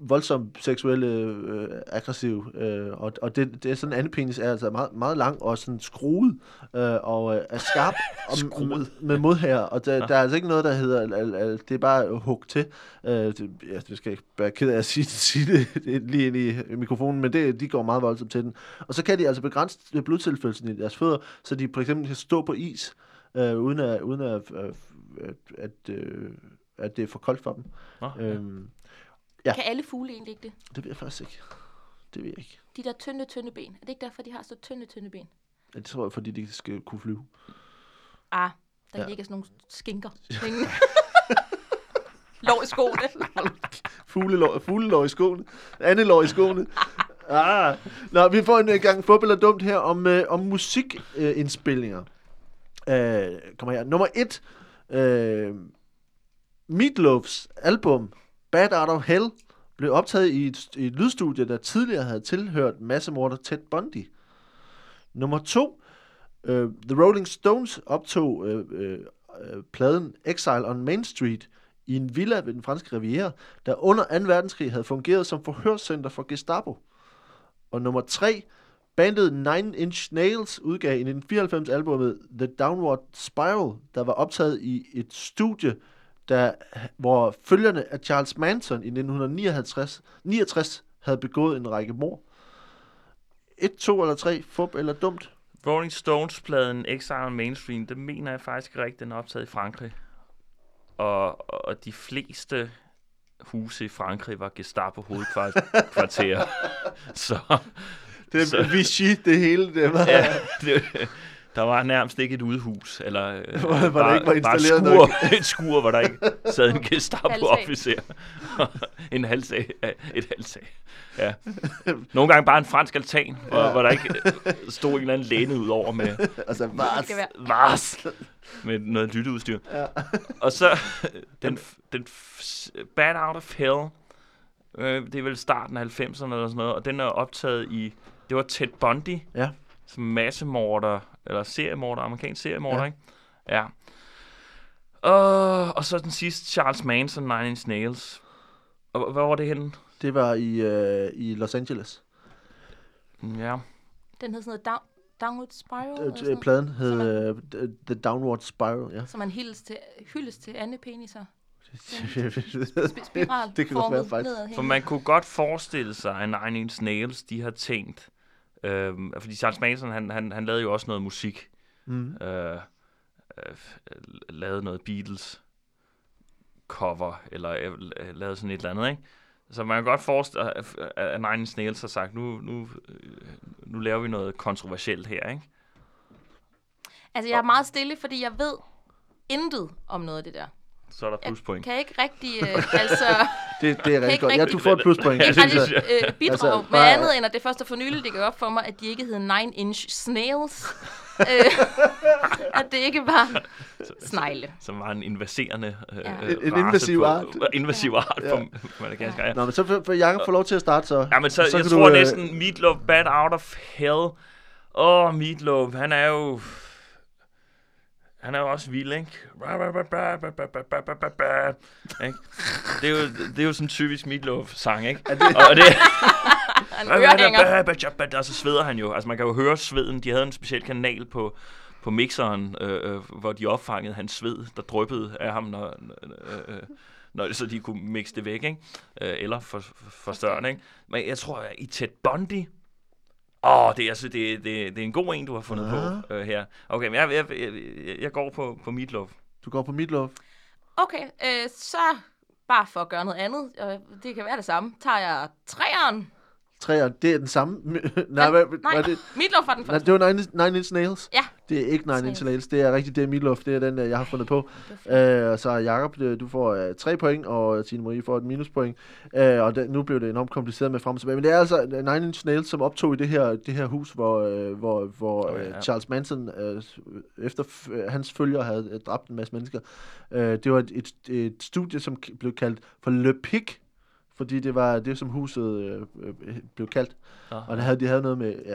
voldsomt seksuelle, øh, aggressiv, øh, og, og det, det er sådan, en andepenis er altså meget, meget lang og sådan skruet, øh, og øh, er skarp <laughs> og Skruet. med, modhager, og der, der er altså ikke noget, der hedder, al, al, al, det er bare hug til. Øh, det, ja, det skal jeg ikke være ked af at sige, <laughs> sige det, det lige ind i mikrofonen, men det, de går meget voldsomt til den. Og så kan de altså begrænse blodtilførelsen i deres fødder, så de for eksempel kan stå på is, øh, uden at, uden at, øh, at, at, øh, at det er for koldt for dem. Nå, Øhm, Ja. Kan alle fugle egentlig ikke det? det ved jeg faktisk ikke. Det ved jeg ikke. De der tynde, tynde ben. Er det ikke derfor, de har så tynde, tynde ben? Ja, Det tror jeg, fordi de skal kunne flyve. Ah, der Ja. ligger sådan nogle skinker. <laughs> Lov i skoene. <laughs> Fuglelår, fuglelår i skoene. Andelår i skoene. Ah. Nå, vi får en uh, gang fodbold og dumt her om, uh, om musikindspillinger. Uh, kommer her. Nummer et. Uh, Meatloafs album Bad Out of Hell blev optaget i et, i et lydstudie, der tidligere havde tilhørt massemorder Ted Bundy. Nummer to. øh, The Rolling Stones optog øh, øh, øh pladen Exile on Main Street i en villa ved den franske riviera, der under 2. verdenskrig havde fungeret som forhørscenter for Gestapo. Og nummer 3. Bandet Nine Inch Nails udgav i 1994 albumet The Downward Spiral, der var optaget i et studie, der, hvor følgerne af Charles Manson i 1969 69 havde begået en række mord. 1, 2 eller 3, fup eller dumt. Rolling Stones-pladen Exile on Mainstream, det mener jeg faktisk rigtigt, den er optaget i Frankrig. Og, og de fleste huse i Frankrig var Gestapo hovedkvarter. <laughs> så Det er Vichy, det hele. Det var, ja, det, der var nærmest ikke et udehus, eller øh, <laughs> Hvor- hvor der ikke var bare installeret skur, <laughs> et skur, hvor der ikke sad en Gestapo-officer. <laughs> en halvsag, et halvsag. Ja. Nogle gange bare en fransk altan, hvor, Ja. ja. hvor der ikke øh, stod en eller anden læne ud over med altså, Det var, skal være. vars med noget lytteudstyr. Ja. Og så den, den f- Bad Out of Hell, øh, det er vel starten af 90'erne eller sådan noget, og den er optaget i, det var Ted Bundy, Ja. som massemorder, eller seriemorder, amerikansk seriemorder, Ja. ikke? Ja. Og, og så den sidste, Charles Manson, Nine Inch Nails. Og hvad var det henne? Det var i, øh, i Los Angeles. Ja. Den hedder sådan noget down, Downward Spiral. eller Øh, sådan noget. Pladen hed øh, The Downward Spiral, ja. Så man hyldes til, hyldes til Anne peniser. <laughs> det Spiral. kan godt være faktisk. For man kunne godt forestille sig, at Nine Inch Nails, de har tænkt, øh, fordi Charles Manson, han, han, han lavede jo også noget musik, Mm. øh, øh, lavede noget Beatles, cover, eller øh, lavet sådan et eller andet, ikke? Så man kan godt forestille, at at Nine Inch Nails har sagt, nu, nu, øh, nu laver vi noget kontroversielt her, ikke? Altså, jeg er meget stille, fordi jeg ved intet om noget af det der. Så er der Jeg pluspoint. kan ikke rigtig, øh, <laughs> altså, Det, det er rigtig ikke godt. Ja, rigtig- du får et pluspoint. ikke synes rigtig jeg. øh, bidrag Altså, altså, med bare- andet, end at det første for nylig, det går op for mig, at de ikke hed Nine Inch Snails. øh, <laughs> at det ikke var snegle. Som var en invaserende øh, Ja. øh, En- en race invasiv på, art. <laughs> Invasiv art Ja. på Madagaskar, ja. Nå, men så får får Jacob får lov til at starte så. Ja, men så, så jeg kan tror du, øh, næsten Meatloaf Bad Out of Hell. Åh, oh, Meatloaf, han er jo... Han er jo også vild, ikke? Det, er jo, det er jo sådan en typisk Meatloaf-sang, ikke? Er det, Og det, ørehænger. og så sveder han jo. Altså, man kan jo høre sveden. De havde en speciel kanal på, på mixeren, øh, øh, hvor de opfangede hans sved, der dryppede af ham, når, øh, øh, når, så de kunne mixe det væk, ikke? Øh, eller for, for, forstørre det, ikke? Men jeg tror, at i Ted Bundy, Åh, oh, det, er, altså, det, det, det er en god en, du har fundet på øh, her. Okay, men jeg, jeg, jeg, jeg går på, på Meatloaf. du går på Meatloaf. Okay, øh, så bare for at gøre noget andet, og det kan være det samme, tager jeg træeren. Træer, det er den samme. <laughs> nej, hvad, Nej, hvad, det? Meatloaf var den Nej, første. det var Nine, Nine Inch Nails. Ja. Det er ikke Nine Inch. Nails. Det er rigtigt, det er Meatloaf. Det er den, øh, jeg har fundet på. Øh, så Jacob, øh, du får øh, 3 point, og Tine Marie får et minuspoint. Øh, og det, nu blev det enormt kompliceret med frem og tilbage. Men det er altså øh, Nine Inch Nails, som optog i det her, det her hus, hvor, øh, hvor, hvor Oh, ja, øh, ja. Charles Manson, øh, efter f- øh, hans følgere havde øh, dræbt en masse mennesker. Øh, det var et, et, et studie, som blev kaldt for Le Pic, fordi det var det, som huset øh, øh, blev kaldt. Nå. Og det havde, de havde noget med, ja,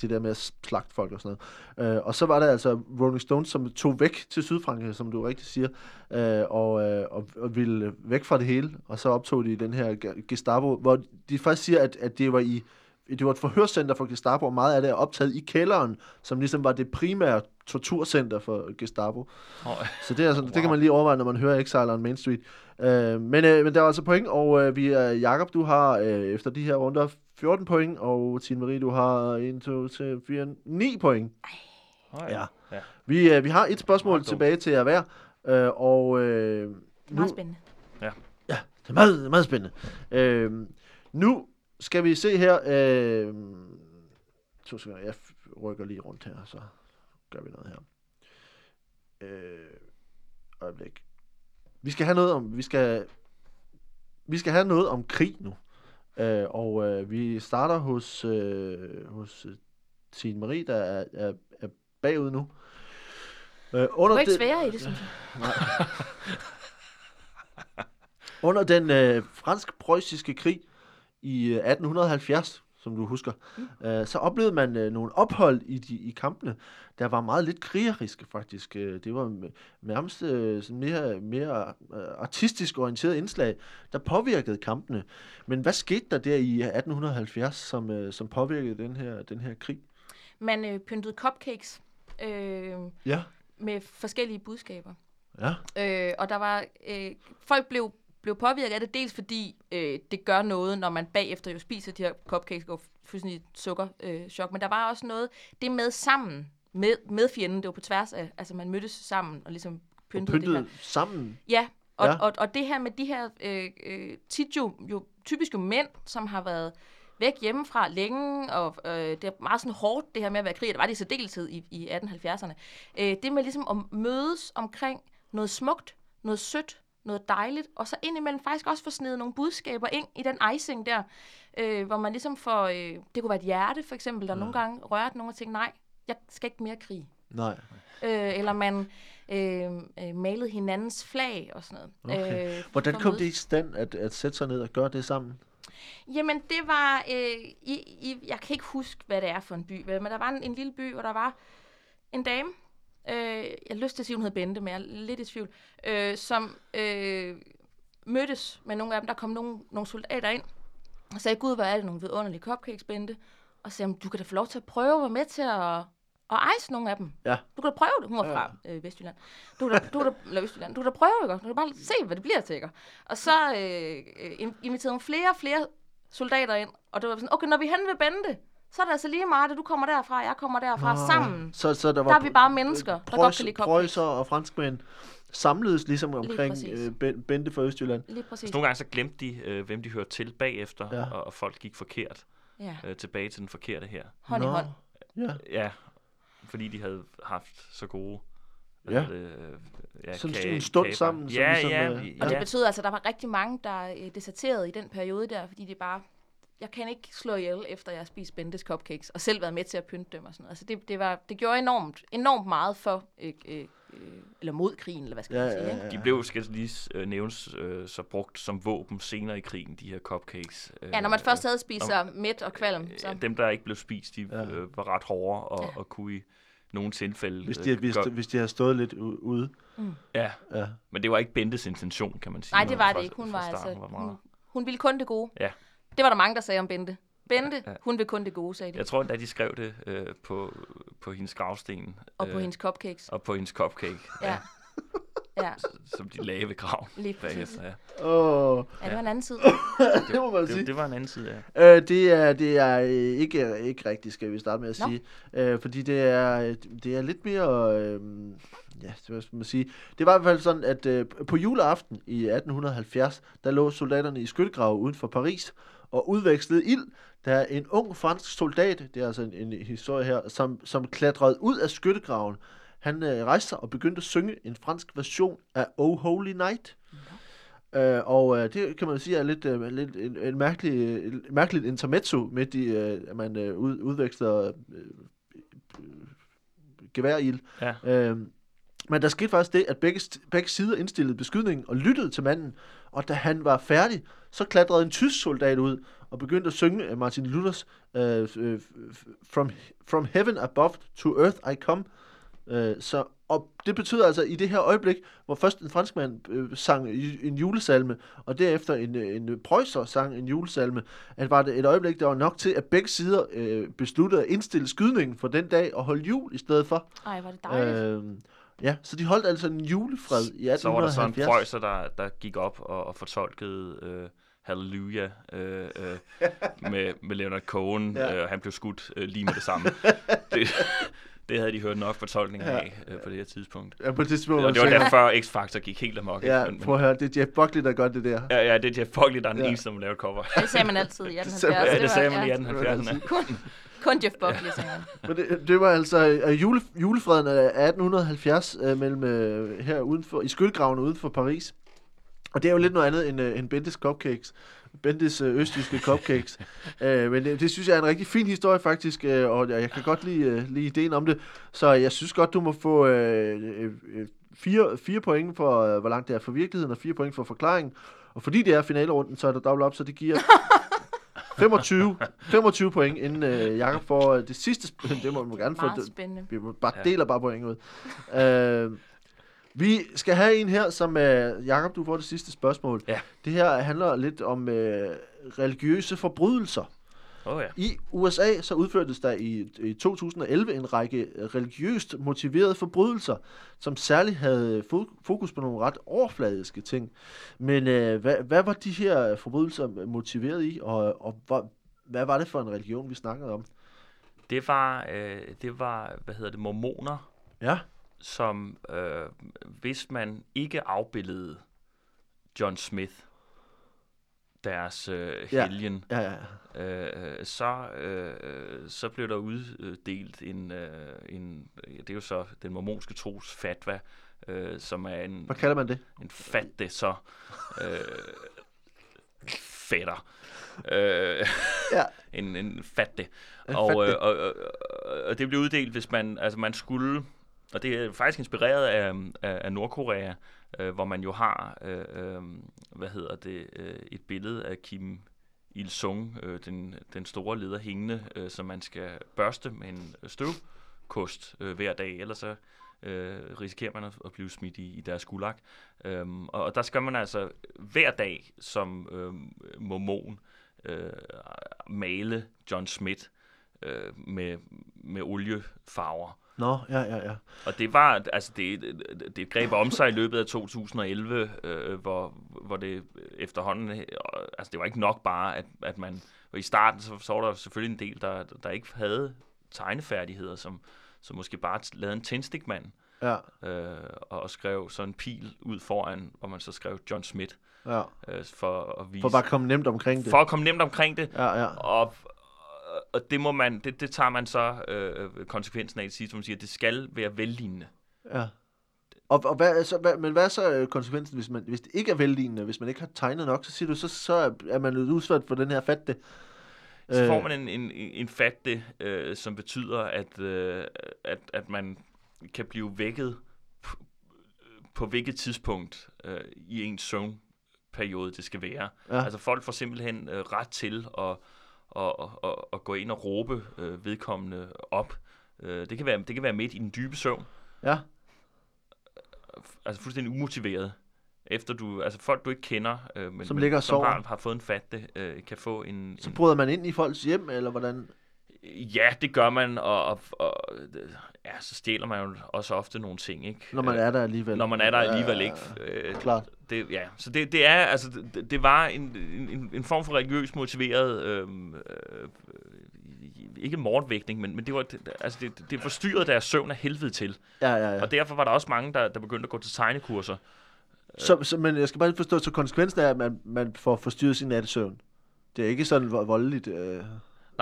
det- der med at slagte folk og sådan noget. Øh, og så var der altså Rolling Stones, som tog væk til Sydfrankrig, som du rigtig siger, øh, og, øh, og, og ville væk fra det hele. Og så optog de den her Gestapo, hvor de faktisk siger, at, at det var i det var et forhørscenter for Gestapo, og meget af det er optaget i kælderen, som ligesom var det primære torturcenter for Gestapo. Oh, Så det, er sådan, wow. det kan man lige overveje, når man hører Exile on Main Street. Øh, men, øh, men der var altså point, og øh, vi er, Jakob, du har øh, efter de her runder 14 point, og Tine Marie, du har 1, 2, 3, 4, 9 point. oh, Ja. ja. Vi, øh, vi har et spørgsmål tilbage til jer hver, øh, og øh, nu, meget spændende. det er meget, meget spændende. Øh, nu skal vi se her. Øh, to sekunder, jeg rykker lige rundt her, så gør vi noget her. Øh, øjeblik. Vi skal have noget om, vi skal, vi skal have noget om krig nu. Øh, og øh, vi starter hos, øh, hos øh, Tine Marie, der er, er, er bagud nu. Øh, Du under er ikke sværere i det, synes jeg. <laughs> Under den øh, fransk-preussiske krig i øh, 1870, som du husker, mm. øh, så oplevede man øh, nogle ophold i, de, i kampene, der var meget lidt krigeriske faktisk. Øh, det var nærmest øh, sådan mere, mere øh, artistisk orienteret indslag, der påvirkede kampene. Men hvad skete der der i 1870, som, øh, som påvirkede den her, den her krig? Man øh, pyntede cupcakes øh, Ja. med forskellige budskaber. Ja. Øh, og der var øh, folk blev blev påvirket af det, dels fordi øh, det gør noget, når man bagefter jo spiser de her cupcakes, går fuldstændig sukker øh, chok, men der var også noget, det med sammen, med, med fjenden, det var på tværs af, altså man mødtes sammen og ligesom Og pyntede, det her. pyntede sammen. Ja, og, Ja. ja. Og, og det her med de her, øh, øh, tit jo, jo typisk jo mænd, som har været væk hjemmefra længe, og øh, det er meget sådan hårdt, det her med at være krig, og det var det i særdeleshed i, i 1870'erne. Øh, det med ligesom at mødes omkring noget smukt, noget sødt, noget dejligt, og så indimellem faktisk også få snedet nogle budskaber ind i den icing der, øh, hvor man ligesom får, øh, det kunne være et hjerte for eksempel, der mm. nogle gange rørte nogen og tænkte, nej, jeg skal ikke mere krig. Nej. Øh, eller man øh, øh, malede hinandens flag og sådan noget. Okay. Øh, Hvordan kom det i stand at, at sætte sig ned og gøre det sammen? Jamen, det var... Øh, i, i, jeg kan ikke huske, hvad det er for en by, men der var en, en lille by, hvor der var en dame, øh, jeg har lyst til at sige, hun hed Bente, men jeg er lidt i tvivl, øh, som øh, mødtes med nogle af dem. Der kom nogle, nogle soldater ind, og sagde, gud, hvor er det nogle vidunderlige cupcakes, Bente. Og sagde, du kan da få lov til at prøve at være med til at, at ice nogle af dem. Ja. Du kan da prøve det. Hun var fra øh, Vestjylland. Du kan da, du kan da, eller Vestjylland. Du kan da prøve, ikke? Du kan bare se, hvad det bliver til, ikke? Og så øh, øh, inviterede hun flere og flere soldater ind, og det var sådan, okay, når vi er henne ved Bente, så er det altså lige meget, at du kommer derfra, jeg kommer derfra Nå, sammen. Så, så der, var Der er vi bare mennesker, der godt kan lide preussere og franskmænd samledes ligesom omkring øh, Ben- Bente fra Østjylland. Lige præcis. Så nogle gange så glemte de, øh, hvem de hørte til bagefter, Ja. og, og folk gik forkert Ja, øh, tilbage til den forkerte her. hånd i Nå, hånd. Ja. Ja, fordi de havde haft så gode... Ja. Det, øh, ja, Sådan kage- en stund kager. sammen, som Ja, ligesom, ja, øh, Og ja. det betød altså, at der var rigtig mange, der øh, deserterede i den periode der, fordi det bare, jeg kan ikke slå ihjel, efter jeg har spist Bentes cupcakes, og selv været med til at pynte dem og sådan noget. Altså det, det, var, det gjorde enormt, enormt meget for, øh, øh, øh, eller mod krigen, eller hvad skal Ja, man sige, ja, ikke? ja. De blev, skal lige øh, nævnes, øh, så brugt som våben senere i krigen, de her cupcakes. Øh, Ja, når man først havde spist sig mæt og kvalm, så... øh, Dem, der ikke blev spist, de Ja. øh, var ret hårde og, Ja. og kunne i nogle tilfælde... Hvis de, øh, hvis, gøre- hvis de havde stået lidt ude. Ja, Ja. men det var ikke Bentes intention, kan man sige. Nej, det var Fra- det ikke. Hun var altså... var meget- Hun, hun ville kun det gode. Ja. Det var der mange, der sagde om Bente. Bente, Ja, ja. hun vil kun det gode, sagde de. Jeg tror endda, de skrev det øh, på, på hendes gravsten. Og på øh, hendes cupcakes. Og på hendes cupcake, Ja. Ja, <laughs> som de lagde ved graven lige præcis. Ja. Åh, Ja, det var en anden tid. <laughs> det må man sige. Det, det var en anden side, ja. Øh, det er, det er øh, ikke, ikke rigtigt, skal vi starte med at Nå. sige. Øh, fordi det er, det er lidt mere... Øh, ja, hvad skal man sige? Det var i hvert fald sådan, at øh, på juleaften i 1870, der lå soldaterne i skyttegrave uden for Paris og udvekslede ild, da en ung fransk soldat, det er altså en, en historie her, som, som klatrede ud af skyttegraven, han øh, rejste sig og begyndte at synge en fransk version af Oh Holy Night. Øh, og øh, det kan man sige er lidt, øh, lidt en, en mærkelig, en mærkeligt intermezzo midt i, øh, at man øh, ud, udveksler øh, øh, geværild. Ja. Øh, men der skete faktisk det, at begge, begge sider indstillede beskydningen og lyttede til manden. Og da han var færdig, så klatrede en tysk soldat ud og begyndte at synge øh, Martin Luthers f- from, from Heaven Above to Earth I Come. Øh, så, og det betyder altså i det her øjeblik, hvor først en franskmand øh, sang en julesalme, og derefter en, en preußer sang en julesalme, at var det et øjeblik, der var nok til, at begge sider øh, besluttede at indstille skydningen for den dag og holde jul i stedet for. Ej, var det dejligt. Øh, ja, så de holdt altså en julefred i 1870. Så var der så en prøjser, der, der gik op og, og fortolkede øh, Halleluja øh, øh, <laughs> med, med Leonard Cohen, Ja. øh, og han blev skudt øh, lige med det samme. <laughs> det, det havde de hørt nok fortolkning Ja. af øh, på det her tidspunkt. Ja, på det tidspunkt. Og det var derfor X-Factor gik helt amok. Ja, men, prøv at høre, det er Jeff Buckley, der gør det der. ja, ja, det er Jeff Buckley, der er den Ja. eneste, som lavede cover. Det sagde man altid i <laughs> sagde man- 1870. Ja, det sagde man i ja, 1870'erne. Kun, Jeff Buckley, han. Men det, det var altså øh, jule, julefreden af 1870 øh, mellem øh, her udenfor, i skyttegraven uden for Paris. Og det er jo lidt noget andet end, øh, end Bentes Cupcakes. Bentes øh, østjyske <laughs> cupcakes. øh, men det, det synes jeg er en rigtig fin historie faktisk, øh, og jeg kan godt lide, øh, lide ideen om det. Så jeg synes godt, du må få øh, øh, fire, fire point for, øh, hvor langt det er for virkeligheden, og fire point for forklaringen. Og fordi det er finalerunden, så er der dobbelt op, så det giver <laughs> 25, 25 point, inden øh, Jakob får øh, det sidste sp- <laughs> Det må man gerne få. Meget Det, spændende. vi må bare deler bare point ud. øh, vi skal have en her, som øh, Jakob, du får det sidste spørgsmål. Ja. Det her handler lidt om øh, religiøse forbrydelser. Oh, ja. I USA så udførtes der i, i 2011 en række religiøst motiverede forbrydelser, som særligt havde fo- fokus på nogle ret overfladiske ting. Men øh, hvad, hvad var de her forbrydelser motiveret i, og, og hvad, hvad var det for en religion, vi snakkede om? Det var, øh, det var, hvad hedder det, mormoner, Ja, som øh, hvis man ikke afbildede John Smith, deres øh, Ja. helgen, ja, ja. øh, så, øh, så blev der uddelt en, øh, en, ja, det er jo så den mormonske tros fatwa, øh, som er en, Hvad kalder man det? en fatte så øh, fætter. Øh, Ja. en, en fatte. En Og, fatte. øh, og, og, og det blev uddelt, hvis man, altså man skulle, og det er faktisk inspireret af, af, af Nordkorea, øh, hvor man jo har, øh, øh, hvad hedder det, øh, et billede af Kim Il-sung, øh, den, den store leder hængende, øh, som man skal børste med en støvkost øh, hver dag, ellers så øh, risikerer man at, at blive smidt i, i deres gulag. Øhm, og, og der skal man altså hver dag som øh, mormon øh, male John Smith øh, med, med oliefarver. Nå, ja, ja, ja. Og det var, altså det, det greb om sig i løbet af 2011, øh, hvor, hvor det efterhånden, øh, altså det var ikke nok bare, at, at man, og i starten så, så var der selvfølgelig en del, der, der ikke havde tegnefærdigheder, som, som måske bare lavede en tændstikmand, Ja, øh, og skrev sådan en pil ud foran, hvor man så skrev John Smith, ja. øh, for at vise, For bare at komme nemt omkring det. for at komme nemt omkring det, Ja, ja. og, og det må man, det, det tager man så øh, konsekvensen af til sidst, hvor man siger, at det skal være vellignende. ja. Og, og hvad, så, hvad, men hvad er så øh, konsekvensen, hvis, man, hvis det ikke er vellignende, hvis man ikke har tegnet nok, så siger du, så, så er man udsvært for den her fatte. Så får Øh. man en, en, en fatte, øh, som betyder, at, øh, at, at man kan blive vækket på, på hvilket tidspunkt øh, i ens søvnperiode det skal være. Ja. Altså folk får simpelthen øh, ret til at, at, at, at gå ind og råbe øh, vedkommende op. Øh, det, kan være, det kan være midt i den dybe søvn, Ja, altså fuldstændig umotiveret. Efter du, altså folk du ikke kender, øh, men, Som men ligger og som har, har fået en fatte, øh, kan få en, så en bryder man ind i folks hjem, eller hvordan? Ja, det gør man, og, og, og ja, så stjæler man jo også ofte nogle ting, ikke? Når man Øh, er der alligevel. Når man er der Ja, alligevel ja, ikke. Øh, Klart. det, ja, så det, det er, altså, det, det var en, en, en form for religiøs motiveret, øh, øh, ikke mordvægtning, men, men det var, det, altså, det, det forstyrrede deres søvn af helvede til. Ja, ja, ja. Og derfor var der også mange, der, der begyndte at gå til tegnekurser. Så, så, men jeg skal bare lige forstå, så konsekvensen er, at man, man får forstyrret sin nattesøvn. Det er ikke sådan vo- voldeligt, øh,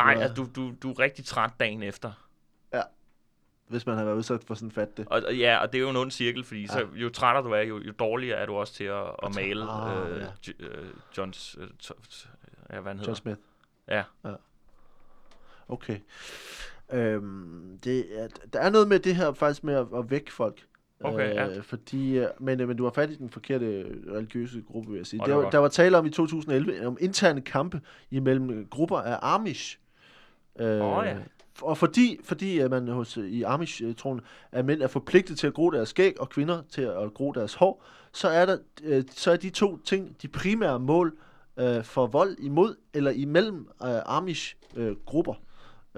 Nej, Ja. altså, du, du, du er rigtig træt dagen efter. hvis man har været udsat for sådan en fatte. Og, og ja, og det er jo en ond cirkel, fordi ja. så, Ja. jo trættere du er, jo, jo dårligere er du også til at, at male Ah, øh, ja. J- øh, Johns... Øh, t- ja, hvad han hedder. John Smith. Ja. Okay. Øhm, det er, der er noget med det her faktisk med at, at vække folk. Okay, ja. Fordi, øh, men, øh, men du har fat i den forkerte øh, religiøse gruppe, vil jeg sige. Åh, Der, det var der var tale om i 2011 om interne kampe imellem øh, grupper af Amish. Øh, Åh, ja. Og fordi, fordi at man hos, i Amish-troen, at mænd er forpligtet til at gro deres skæg, og kvinder til at gro deres hår, så er, der, øh, så er de to ting de primære mål øh, for vold imod eller imellem øh, Amish-grupper. Øh,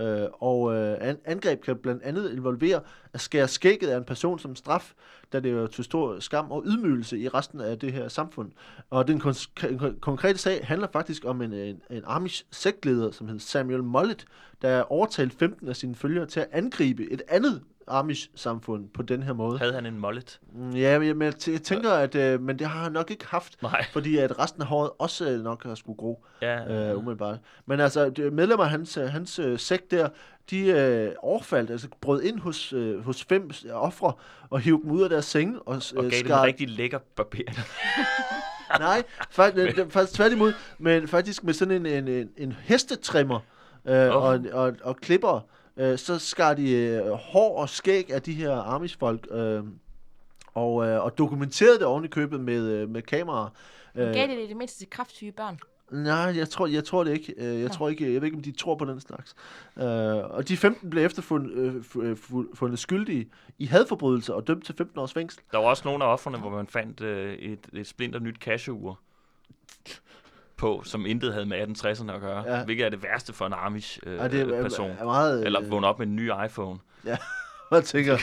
Øh, og øh, an, angreb kan blandt andet involvere at skære skægget af en person som straf, da det er jo til stor skam og ydmygelse i resten af det her samfund. Og den kon- konkrete sag handler faktisk om en, en, en Amish sektleder, som hedder Samuel Mollet, der overtalte 15 af sine følgere til at angribe et andet Amish-samfund på den her måde. Havde han en mullet? Mm, Ja, men jeg, jeg tæ- jeg tænker, at øh, men det har han nok ikke haft, Nej. <laughs> fordi at resten af håret også øh, nok har skulle gro Ja, øh, umiddelbart. Men altså, medlemmer af hans, øh, hans øh, sekt der, de øh, overfaldt, altså brød ind hos, øh, hos fem s- ofre og hiv dem ud af deres senge og, og øh, gav dem en rigtig lækker barber. <laughs> Nej, faktisk, faktisk tværtimod, men faktisk med sådan en, en, en, en hestetrimmer øh, oh. og, og, og klipper, øh, så skar de øh, hår og skæg af de her Amish-folk, øh, og, øh, og dokumenterede det oven i købet med, øh, med kameraer. Øh, Gav det det det mindste til kraftsyge børn? Nej, jeg tror, jeg tror det ikke. Øh, Jeg tror ikke, jeg ved ikke, om de tror på den slags. Øh, og de 15 blev efterfundet øh, skyldige i hadforbrydelser og dømt til 15 års fængsel. Der var også nogle af offerne, hvor man fandt øh, et, et splinter nyt cashew på, som intet havde med 1860'erne at gøre. Ja. Ja. Hvilket er det værste for en Amish-person. Det er, person. er meget... Eller øh, vågne op med en ny iPhone. Jeg <laughs> tænker,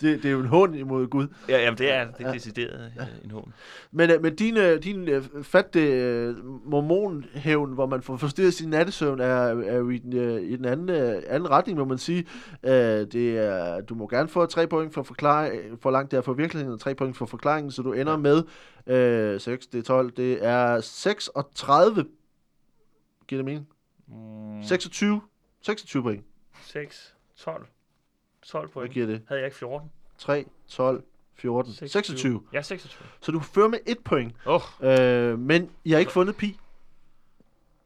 det, det er jo en hånd imod Gud. Ja, jamen det er, det er Ja. decideret ja. en hån. Men, øh, men din, øh, din øh, fatte øh, mormonhævn, hvor man får forstyrret sin nattesøvn, er, er jo i den, øh, i den anden, øh, anden retning, må man sige. Øh, det er, du må gerne få tre point for, forklare, for langt det er for virkeligheden, og tre point for forklaringen, så du ender med øh, 6, det er 12, det er 36, giver det mening? Mm, 26, 26 point. 6, 12. 12 Hvad point. giver det? Havde jeg ikke 14? 3, 12, 14, 26. Ja, 26. Så du fører med et point, Åh, oh. øh, men I har ikke fundet pi.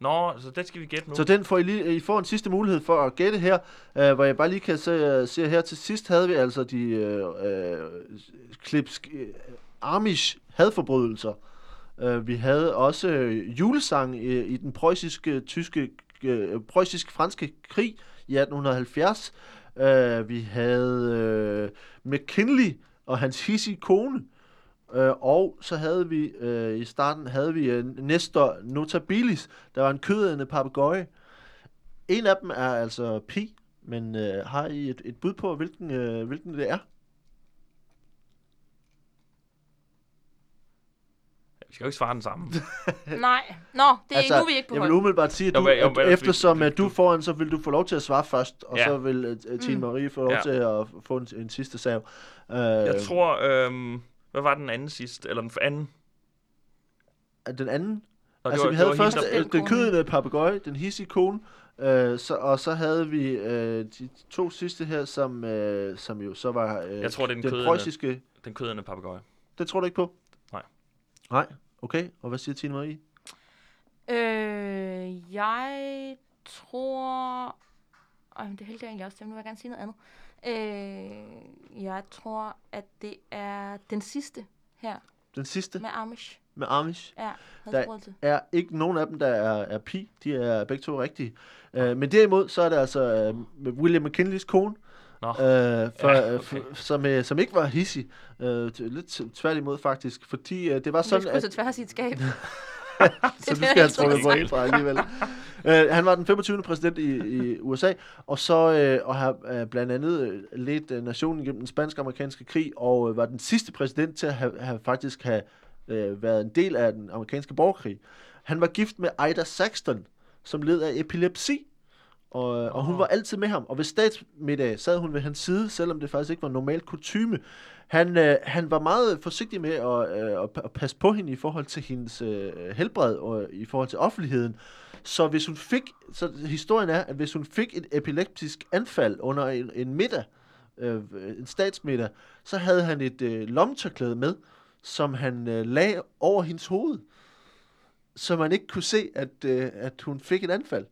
nå, så det skal vi gætte nu. Så den får I, lige, I får en sidste mulighed for at gætte her, øh, hvor jeg bare lige kan se, se her til sidst havde vi altså de øh, øh, klipsk, øh, Amish hadforbrydelser. Øh, vi havde også øh, julesang i, i den preussiske, tyske, øh, preussisk-franske krig i 1870. Øh, vi havde øh, McKinley og hans hissige kone. Øh, og så havde vi øh, i starten havde vi øh, Nestor Notabilis, der var en kødædende papegøje. En af dem er altså Pi, Men øh, har I et, et bud på, hvilken, øh, hvilken det er? Vi skal jo ikke svare den samme. <laughs> Nej. Nå, det er altså, nu er vi ikke på jeg vil umiddelbart sige, at, Jo, du, men- jo, at eftersom vi- at du er du- foran, så vil du få lov til at svare først, og Ja. så vil uh, Tine Mm. Marie få lov Ja. til at få en, en sidste sav. Uh, Jeg tror, øhm, hvad var den anden sidst? Eller den anden? den anden, Nå, altså var- vi havde var først hende, der- øh, den kødende papegøje, den hissige kone, øh, så, og så havde vi øh, de to sidste her, som, øh, som jo så var øh, Jeg tror, det er den den kødende. preussiske. Den kødende papegøje. Det tror du ikke på? Nej. Nej, okay. Og hvad siger Tine Marie? Øh, jeg tror... Øj, men det hældte jeg egentlig også til, men nu vil jeg gerne sige noget andet. Øh, jeg tror, at det er den sidste her Den sidste med Amish. med Amish. Ja, Der- er ikke nogen af dem, der er, er pi. De er begge to rigtige. Uh, men derimod, så er det altså med William McKinleys kone, Nå. uh, for, Ja, ja, okay. okay. som, uh, som ikke var hissig. Uh, lidt tværtimod faktisk, fordi uh, det var Sådan, at... at... tværs i et skab. <laughs> Så Det du skal have trukket point fra alligevel. uh, han var den 25. præsident i, i USA, og så uh, og har uh, blandt andet ledt uh, nationen gennem den spansk-amerikanske krig, og uh, var den sidste præsident til at have, have faktisk have uh, været en del af den amerikanske borgerkrig. Han var gift med Ida Saxton, som led af epilepsi, og, oh. og hun var altid med ham. Og ved statsmiddag sad hun ved hans side, selvom det faktisk ikke var normal kutyme. Han, øh, han var meget forsigtig med at, øh, at, at passe på hende i forhold til hendes øh, helbred og i forhold til offentligheden. Så hvis hun fik, så historien er, at hvis hun fik et epileptisk anfald under en, en middag, øh, en statsmiddag, så havde han et øh, lommetørklæde med, som han øh, lagde over hendes hoved, så man ikke kunne se, at, øh, at hun fik et anfald.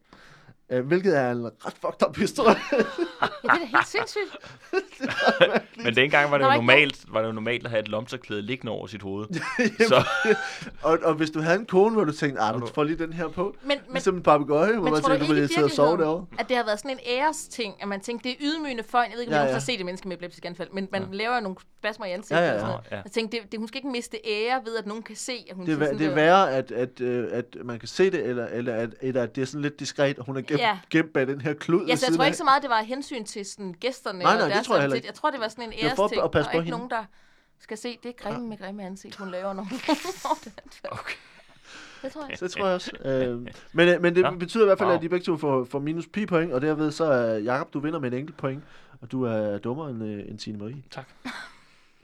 Øh, hvilket er en ret fucked up historie. Ja, det er da helt sindssygt. <laughs> <laughs> Men dengang var det jo normalt, var det jo normalt at have et lomtørklæde liggende over sit hoved. <laughs> Så <laughs> og, og hvis du havde en kone, hvor du tænkte, ah, du får lige den her på, Men, men, ligesom en papegøje, hvor man tror du tænker, du ikke vil i sidde og sove derovre. at det har været sådan en æresting, at man tænkte, det er ydmygende for en, jeg ved ikke, om Ja, ja, ja. ja. har set et menneske med epileptisk anfald, men man ja. laver jo nogle spasmer i ansigtet Ja, ja, og sådan ja. noget. Ja. Jeg tænkte, det, det, hun skal ikke miste ære ved, at nogen kan se, at hun Det sådan det er værre, at, at, øh, at man kan se det, eller, eller, at, eller at det er sådan lidt diskret, og hun er gemt, Ja. gemt bag den her klud Ja, så jeg tror ikke så meget, det var hensyn til sådan, gæsterne. Nej, nej, og det tror jeg heller ikke. Jeg tror, det var sådan en Det var for at- æresting, at passe og på ikke hende. nogen, der skal se det grimme med grimme ansigt, hun laver, når hun <laughs> Okay. Det tror jeg. Så det tror jeg også. <laughs> Øh, men, øh, men det Nå. betyder i hvert fald, Wow. at de begge to får, får minus pi point, og derved så er Jakob, du vinder med en enkelt point, og du er dummere end, øh, end Tine Marie. Tak.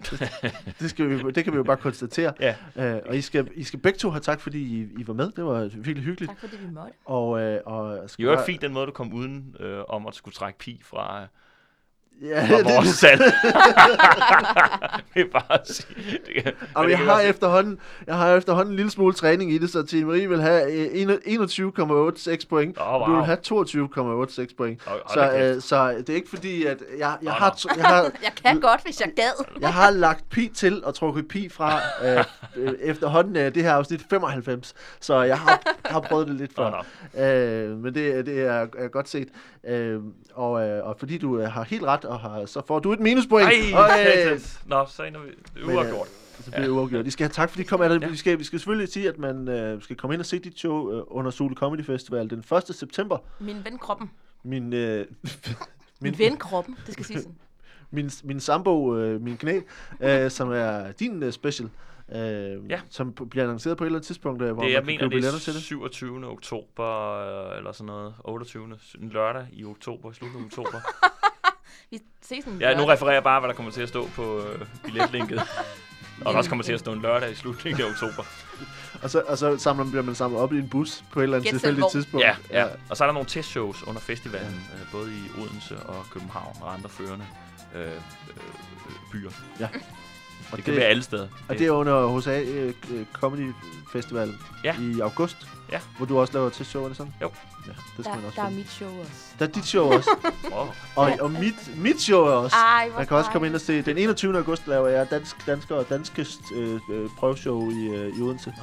<laughs> Det, skal vi, det kan vi jo bare konstatere. Ja. Øh, og I skal, I skal begge to have tak, fordi I, I var med. Det var virkelig hyggeligt. Tak fordi vi måtte. Og, øh, og skal Det var bare- fint den måde, du kom uden øh, om at skulle trække pi fra, øh, Ja, fra det, vores salg. <laughs> det er bare at sige. Det, kan- og men jeg det har, også- efterhånden, jeg har efterhånden en lille smule træning i det, så Tine Marie vil have øh, en- 21,86 point, Åh, og du wow. vil have 22,86 point. Hold Så, øh, så det er ikke fordi, at jeg, jeg, Nå, har, tr- jeg, har, <laughs> Jeg kan godt, hvis jeg gad. jeg har lagt pi til og trukket pi fra øh, øh, efterhånden øh, det her afsnit 95, så jeg har, har prøvet det lidt før. nå. Øh, men det, det er, er godt set. Øh, og, øh, og fordi du øh, har helt ret, og har, så får du et minuspoint. Ej, Og, <laughs> satans. Nå, så ender vi. Øh, uafgjort. Så bliver det uafgjort. I skal have tak, fordi I kom. Ja. Ja. Vi, skal, vi skal selvfølgelig sige, at man øh, skal komme ind og se dit show øh, under Sole Comedy Festival den 1. september. Min ven kroppen. Min, øh, <laughs> Min ven kroppen, det skal sige sådan. <laughs> min, min sambo, øh, min knæ, øh, som er din øh, special, øh, Ja. som bliver annonceret på et eller andet tidspunkt, øh, hvor Det, man jeg kan mener, købe billetter er til det. 27. oktober, øh, eller sådan noget. 28. En lørdag i oktober, slutningen af oktober. Vi ses en Ja, nu refererer jeg bare, hvad der kommer til at stå på øh, billetlinket. <laughs> Og der også kommer til at stå en lørdag i slutningen af oktober. Og så, og så samler, bliver man samlet op i en bus på et eller andet selv tilfældigt tidspunkt. Ja, ja. Og så er der nogle testshows under festivalen, øh, både i Odense og København og andre førende øh, øh, byer. Og Det kan være alle steder. Og det er under HSA øh, Comedy Festival Ja. i august. Ja. Hvor du også laver til show, er det sådan? Jo. Ja, det skal man Der, også der er finde. mit show også. Der er dit show også. Wow. og, og mit, mit show er også. Ej, Man kan også komme ind og se. Den 21. august laver jeg dansk, dansker og danske øh, øh, prøveshow i, øh, i Odense.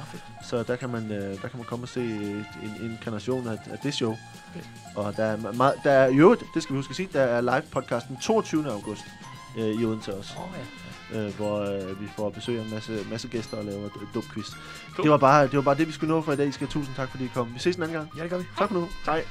Så der kan man, øh, der kan man komme og se en, en inkarnation af, af det show. Fedt. Og der er, meget, der er i øvrigt, det skal vi huske at sige, der er live podcasten 22. august øh, i Odense også. Åh, ja. Øh, hvor øh, vi får besøg af en masse, masse gæster og laver et dum quiz. Cool. Det var, bare, det var bare det, vi skulle nå for i dag. I skal tusind tak, fordi I kom. Vi ses en anden gang. Ja, det gør vi. Tak for nu. Hej.